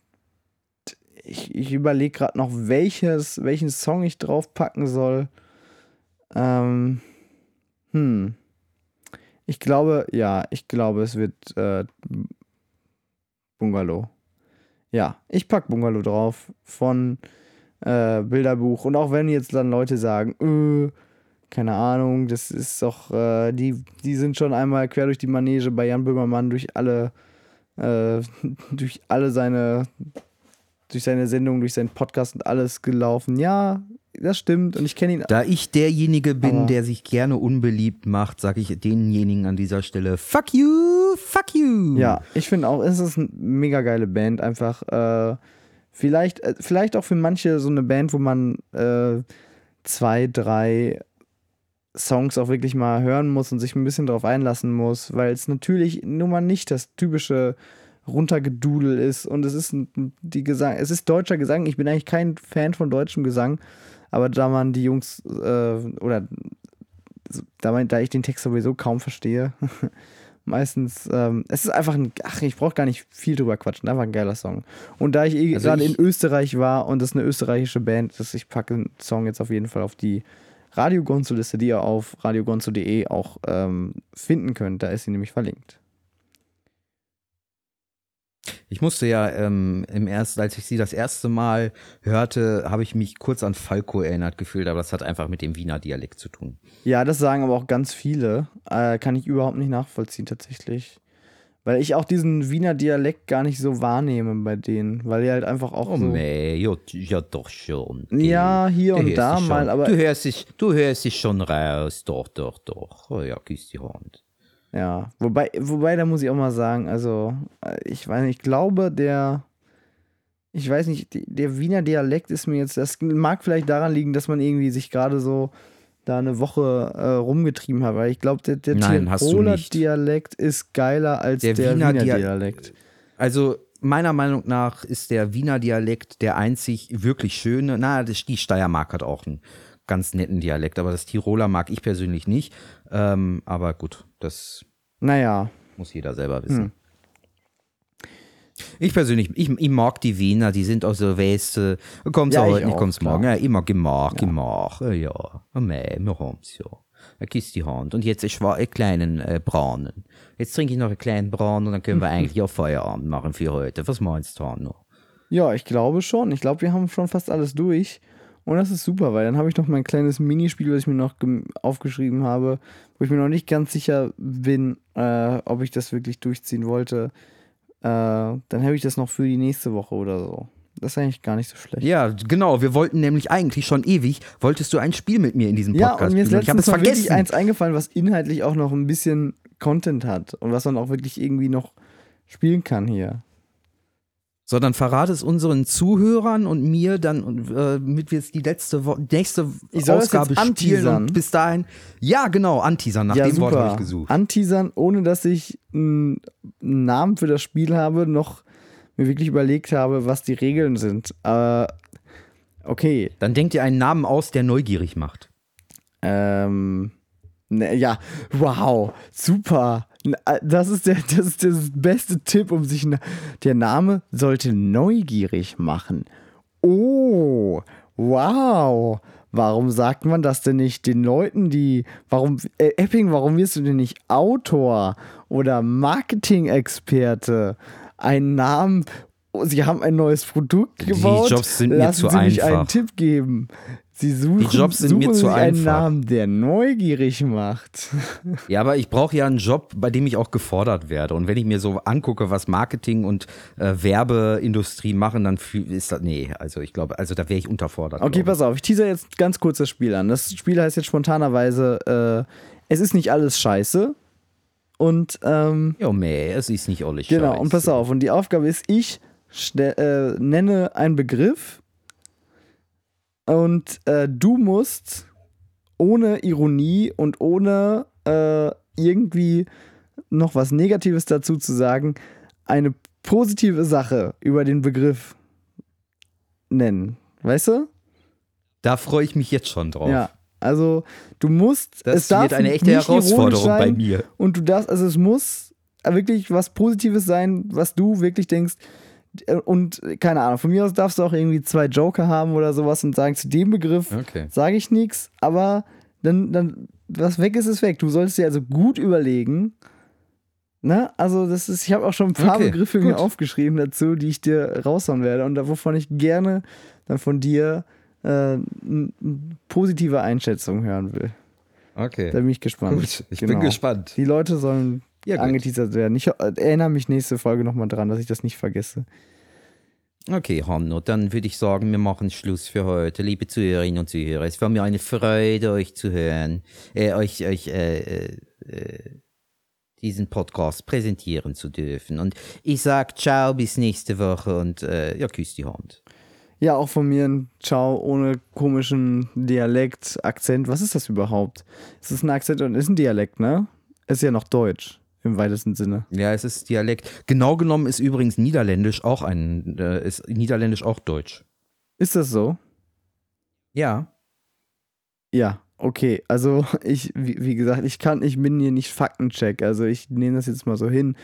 ich ich überlege gerade noch, welches, welchen Song ich draufpacken soll. Ähm, hm. Ich glaube, ja, ich glaube, es wird äh, Bungalow. Ja, ich pack Bungalow drauf von äh, Bilderbuch. Und auch wenn jetzt dann Leute sagen, äh, keine Ahnung, das ist doch, äh, die, die sind schon einmal quer durch die Manege bei Jan Böhmermann durch alle, äh, [laughs] durch alle seine, durch seine Sendung, durch seinen Podcast und alles gelaufen. Ja, das stimmt. Und ich kenne ihn. Da ich derjenige bin, Aber- der sich gerne unbeliebt macht, sage ich denjenigen an dieser Stelle, fuck you, fuck you. Ja, ich finde auch, es ist eine mega geile Band. Einfach, äh, vielleicht, äh, vielleicht auch für manche so eine Band, wo man äh, zwei, drei Songs auch wirklich mal hören muss und sich ein bisschen drauf einlassen muss, weil es natürlich nun mal nicht das typische runtergedudel ist und es ist die Gesang, es ist deutscher Gesang. Ich bin eigentlich kein Fan von deutschem Gesang, aber da man die Jungs äh, oder da, man, da ich den Text sowieso kaum verstehe, [laughs] meistens, ähm, es ist einfach ein, ach, ich brauche gar nicht viel drüber quatschen, einfach ein geiler Song. Und da ich eh also gerade in Österreich war und das ist eine österreichische Band, dass ich packe den Song jetzt auf jeden Fall auf die Radio Gonzo-Liste, die ihr auf radiogonzo.de auch ähm, finden könnt. Da ist sie nämlich verlinkt. Ich musste ja ähm, im ersten, als ich sie das erste Mal hörte, habe ich mich kurz an Falco erinnert gefühlt, aber das hat einfach mit dem Wiener Dialekt zu tun. Ja, das sagen aber auch ganz viele. Äh, kann ich überhaupt nicht nachvollziehen tatsächlich. Weil ich auch diesen Wiener Dialekt gar nicht so wahrnehme bei denen, weil die halt einfach auch oh, so. Nee, ja, ja doch schon. Ja, hier und da mal, aber. Du hörst dich, du hörst dich schon raus, doch, doch, doch. Oh ja, küss die Hand. Ja, wobei, wobei, da muss ich auch mal sagen, also, ich weiß nicht, ich glaube, der, ich weiß nicht, der Wiener Dialekt ist mir jetzt, das mag vielleicht daran liegen, dass man irgendwie sich gerade so da eine Woche äh, rumgetrieben hat, weil ich glaube, der, der Nein, Tiroler Dialekt ist geiler als der, der Wiener, Wiener Dia Dialekt. Also, meiner Meinung nach ist der Wiener Dialekt der einzig wirklich schöne, na, die Steiermark hat auch einen ganz netten Dialekt, aber das Tiroler mag ich persönlich nicht. Ähm, aber gut, das naja. muss jeder selber wissen. Hm. Ich persönlich, ich, ich, mag die Wiener, die sind auch so, weißt du, kommst ja, heute nicht, kommst morgen. Ja, immer gemacht, ja. gemacht. Ja, oh, mei, wir haben's ja. Er küsst die Hand. Und jetzt einen kleinen äh, Branen. Jetzt trinke ich noch einen kleinen Branen und dann können wir [laughs] eigentlich auch Feierabend machen für heute. Was meinst du, Hanno? Ja, ich glaube schon. Ich glaube, wir haben schon fast alles durch. Und das ist super, weil dann habe ich noch mein kleines Minispiel, was ich mir noch aufgeschrieben habe, wo ich mir noch nicht ganz sicher bin, äh, ob ich das wirklich durchziehen wollte. Äh, dann habe ich das noch für die nächste Woche oder so. Das ist eigentlich gar nicht so schlecht. Ja, genau. Wir wollten nämlich eigentlich schon ewig, wolltest du ein Spiel mit mir in diesem Podcast Ja, und mir ist letztens ich es vergessen. wirklich eins eingefallen, was inhaltlich auch noch ein bisschen Content hat und was man auch wirklich irgendwie noch spielen kann hier sondern verrate es unseren Zuhörern und mir dann, äh, mit wir jetzt die letzte Wo nächste ich soll Ausgabe spielen und bis dahin. Ja, genau, anteasern, nach ja, dem super. Wort habe ich gesucht. Anteasern, ohne dass ich einen Namen für das Spiel habe, noch mir wirklich überlegt habe, was die Regeln sind. Äh, okay. Dann denkt ihr einen Namen aus, der neugierig macht. Ähm. Ne, ja, wow, super. Äh, das ist der, das ist der beste Tipp, um sich. Der Name sollte neugierig machen. Oh, wow. Warum sagt man das denn nicht den Leuten, die. Warum. Äh, Epping, warum wirst du denn nicht Autor oder Marketing-Experte? Einen Namen. Sie haben ein neues Produkt gebaut. Die Jobs sind Lassen mir zu Sie einfach. mich einen Tipp geben. Sie suchen, die Jobs sind suchen mir zu einfach. einen Namen, der neugierig macht. [laughs] Ja, aber ich brauche ja einen Job, bei dem ich auch gefordert werde. Und wenn ich mir so angucke, was Marketing und äh, Werbeindustrie machen, dann ist das, nee, also ich glaube, also da wäre ich unterfordert. Okay, pass auf, ich teaser jetzt ganz kurz das Spiel an. Das Spiel heißt jetzt spontanerweise, äh, es ist nicht alles scheiße. Und, ähm. Jo, meh, es ist nicht alles genau, scheiße. Genau, und pass auf, und die Aufgabe ist, ich äh, nenne einen Begriff und äh, du musst ohne Ironie und ohne äh, irgendwie noch was Negatives dazu zu sagen, eine positive Sache über den Begriff nennen. Weißt du? Da freue ich mich jetzt schon drauf. Ja. Also du musst. Das es darf wird eine echte Herausforderung bei mir. Und du darfst, also es muss wirklich was Positives sein, was du wirklich denkst, und keine Ahnung, von mir aus darfst du auch irgendwie zwei Joker haben oder sowas und sagen, zu dem Begriff okay. sage ich nichts, aber dann, dann, was weg ist, ist weg. Du solltest dir also gut überlegen. Ne? Also, das ist, ich habe auch schon ein paar okay, Begriffe gut. mir aufgeschrieben dazu, die ich dir raushauen werde und wovon ich gerne dann von dir äh, eine positive Einschätzung hören will. Okay. Da bin ich gespannt. Gut, ich genau. bin gespannt. Die Leute sollen ja, angeteasert werden. Ich erinnere mich nächste Folge nochmal dran, dass ich das nicht vergesse. Okay, Hanno, dann würde ich sagen, wir machen Schluss für heute. Liebe Zuhörerinnen und Zuhörer, es war mir eine Freude, euch zu hören, äh, euch, euch äh, äh, äh diesen Podcast präsentieren zu dürfen. Und ich sage ciao, bis nächste Woche und äh, ja, küsst die Hand. Ja, auch von mir ein Ciao ohne komischen Dialekt, Akzent. Was ist das überhaupt? Ist das ein Akzent und ist ein Dialekt, ne? Ist ja noch Deutsch. Im weitesten Sinne. Ja, es ist Dialekt. Genau genommen ist übrigens Niederländisch auch ein, äh, ist Niederländisch auch Deutsch. Ist das so? Ja. Ja, okay. Also [laughs] ich, wie, wie gesagt, ich kann, ich bin hier nicht Faktencheck. Also ich nehme das jetzt mal so hin.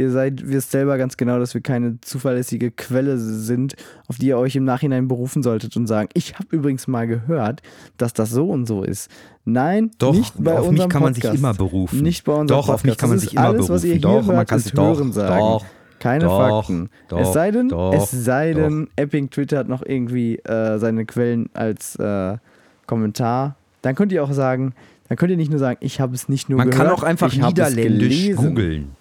Ihr seid, wisst selber ganz genau, dass wir keine zuverlässige Quelle sind, auf die ihr euch im Nachhinein berufen solltet und sagen, ich habe übrigens mal gehört, dass das so und so ist. Nein, Doch, nicht bei auf mich kann man Podcast. sich immer berufen. Nicht bei unserem Doch, Podcast. auf mich kann man sich immer alles, was ihr berufen. hier Doch, man hört, kann sich- doch, Hören sagen. doch, Keine doch, Fakten. doch, es sei denn, doch, es sei denn, Epping twittert noch irgendwie äh, seine Quellen als äh, Kommentar. Dann könnt ihr auch sagen, dann könnt ihr nicht nur sagen, ich habe es nicht nur Man gehört, kann auch einfach Niederländisch googeln.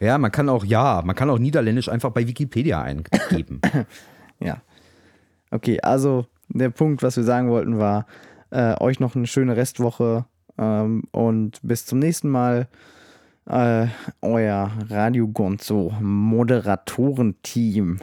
Ja, man kann auch, ja, man kann auch Niederländisch einfach bei Wikipedia eingeben. [coughs] Ja. Okay, also der Punkt, was wir sagen wollten, war, äh, euch noch eine schöne Restwoche ähm, und bis zum nächsten Mal. Äh, euer Radio Gonzo Moderatorenteam.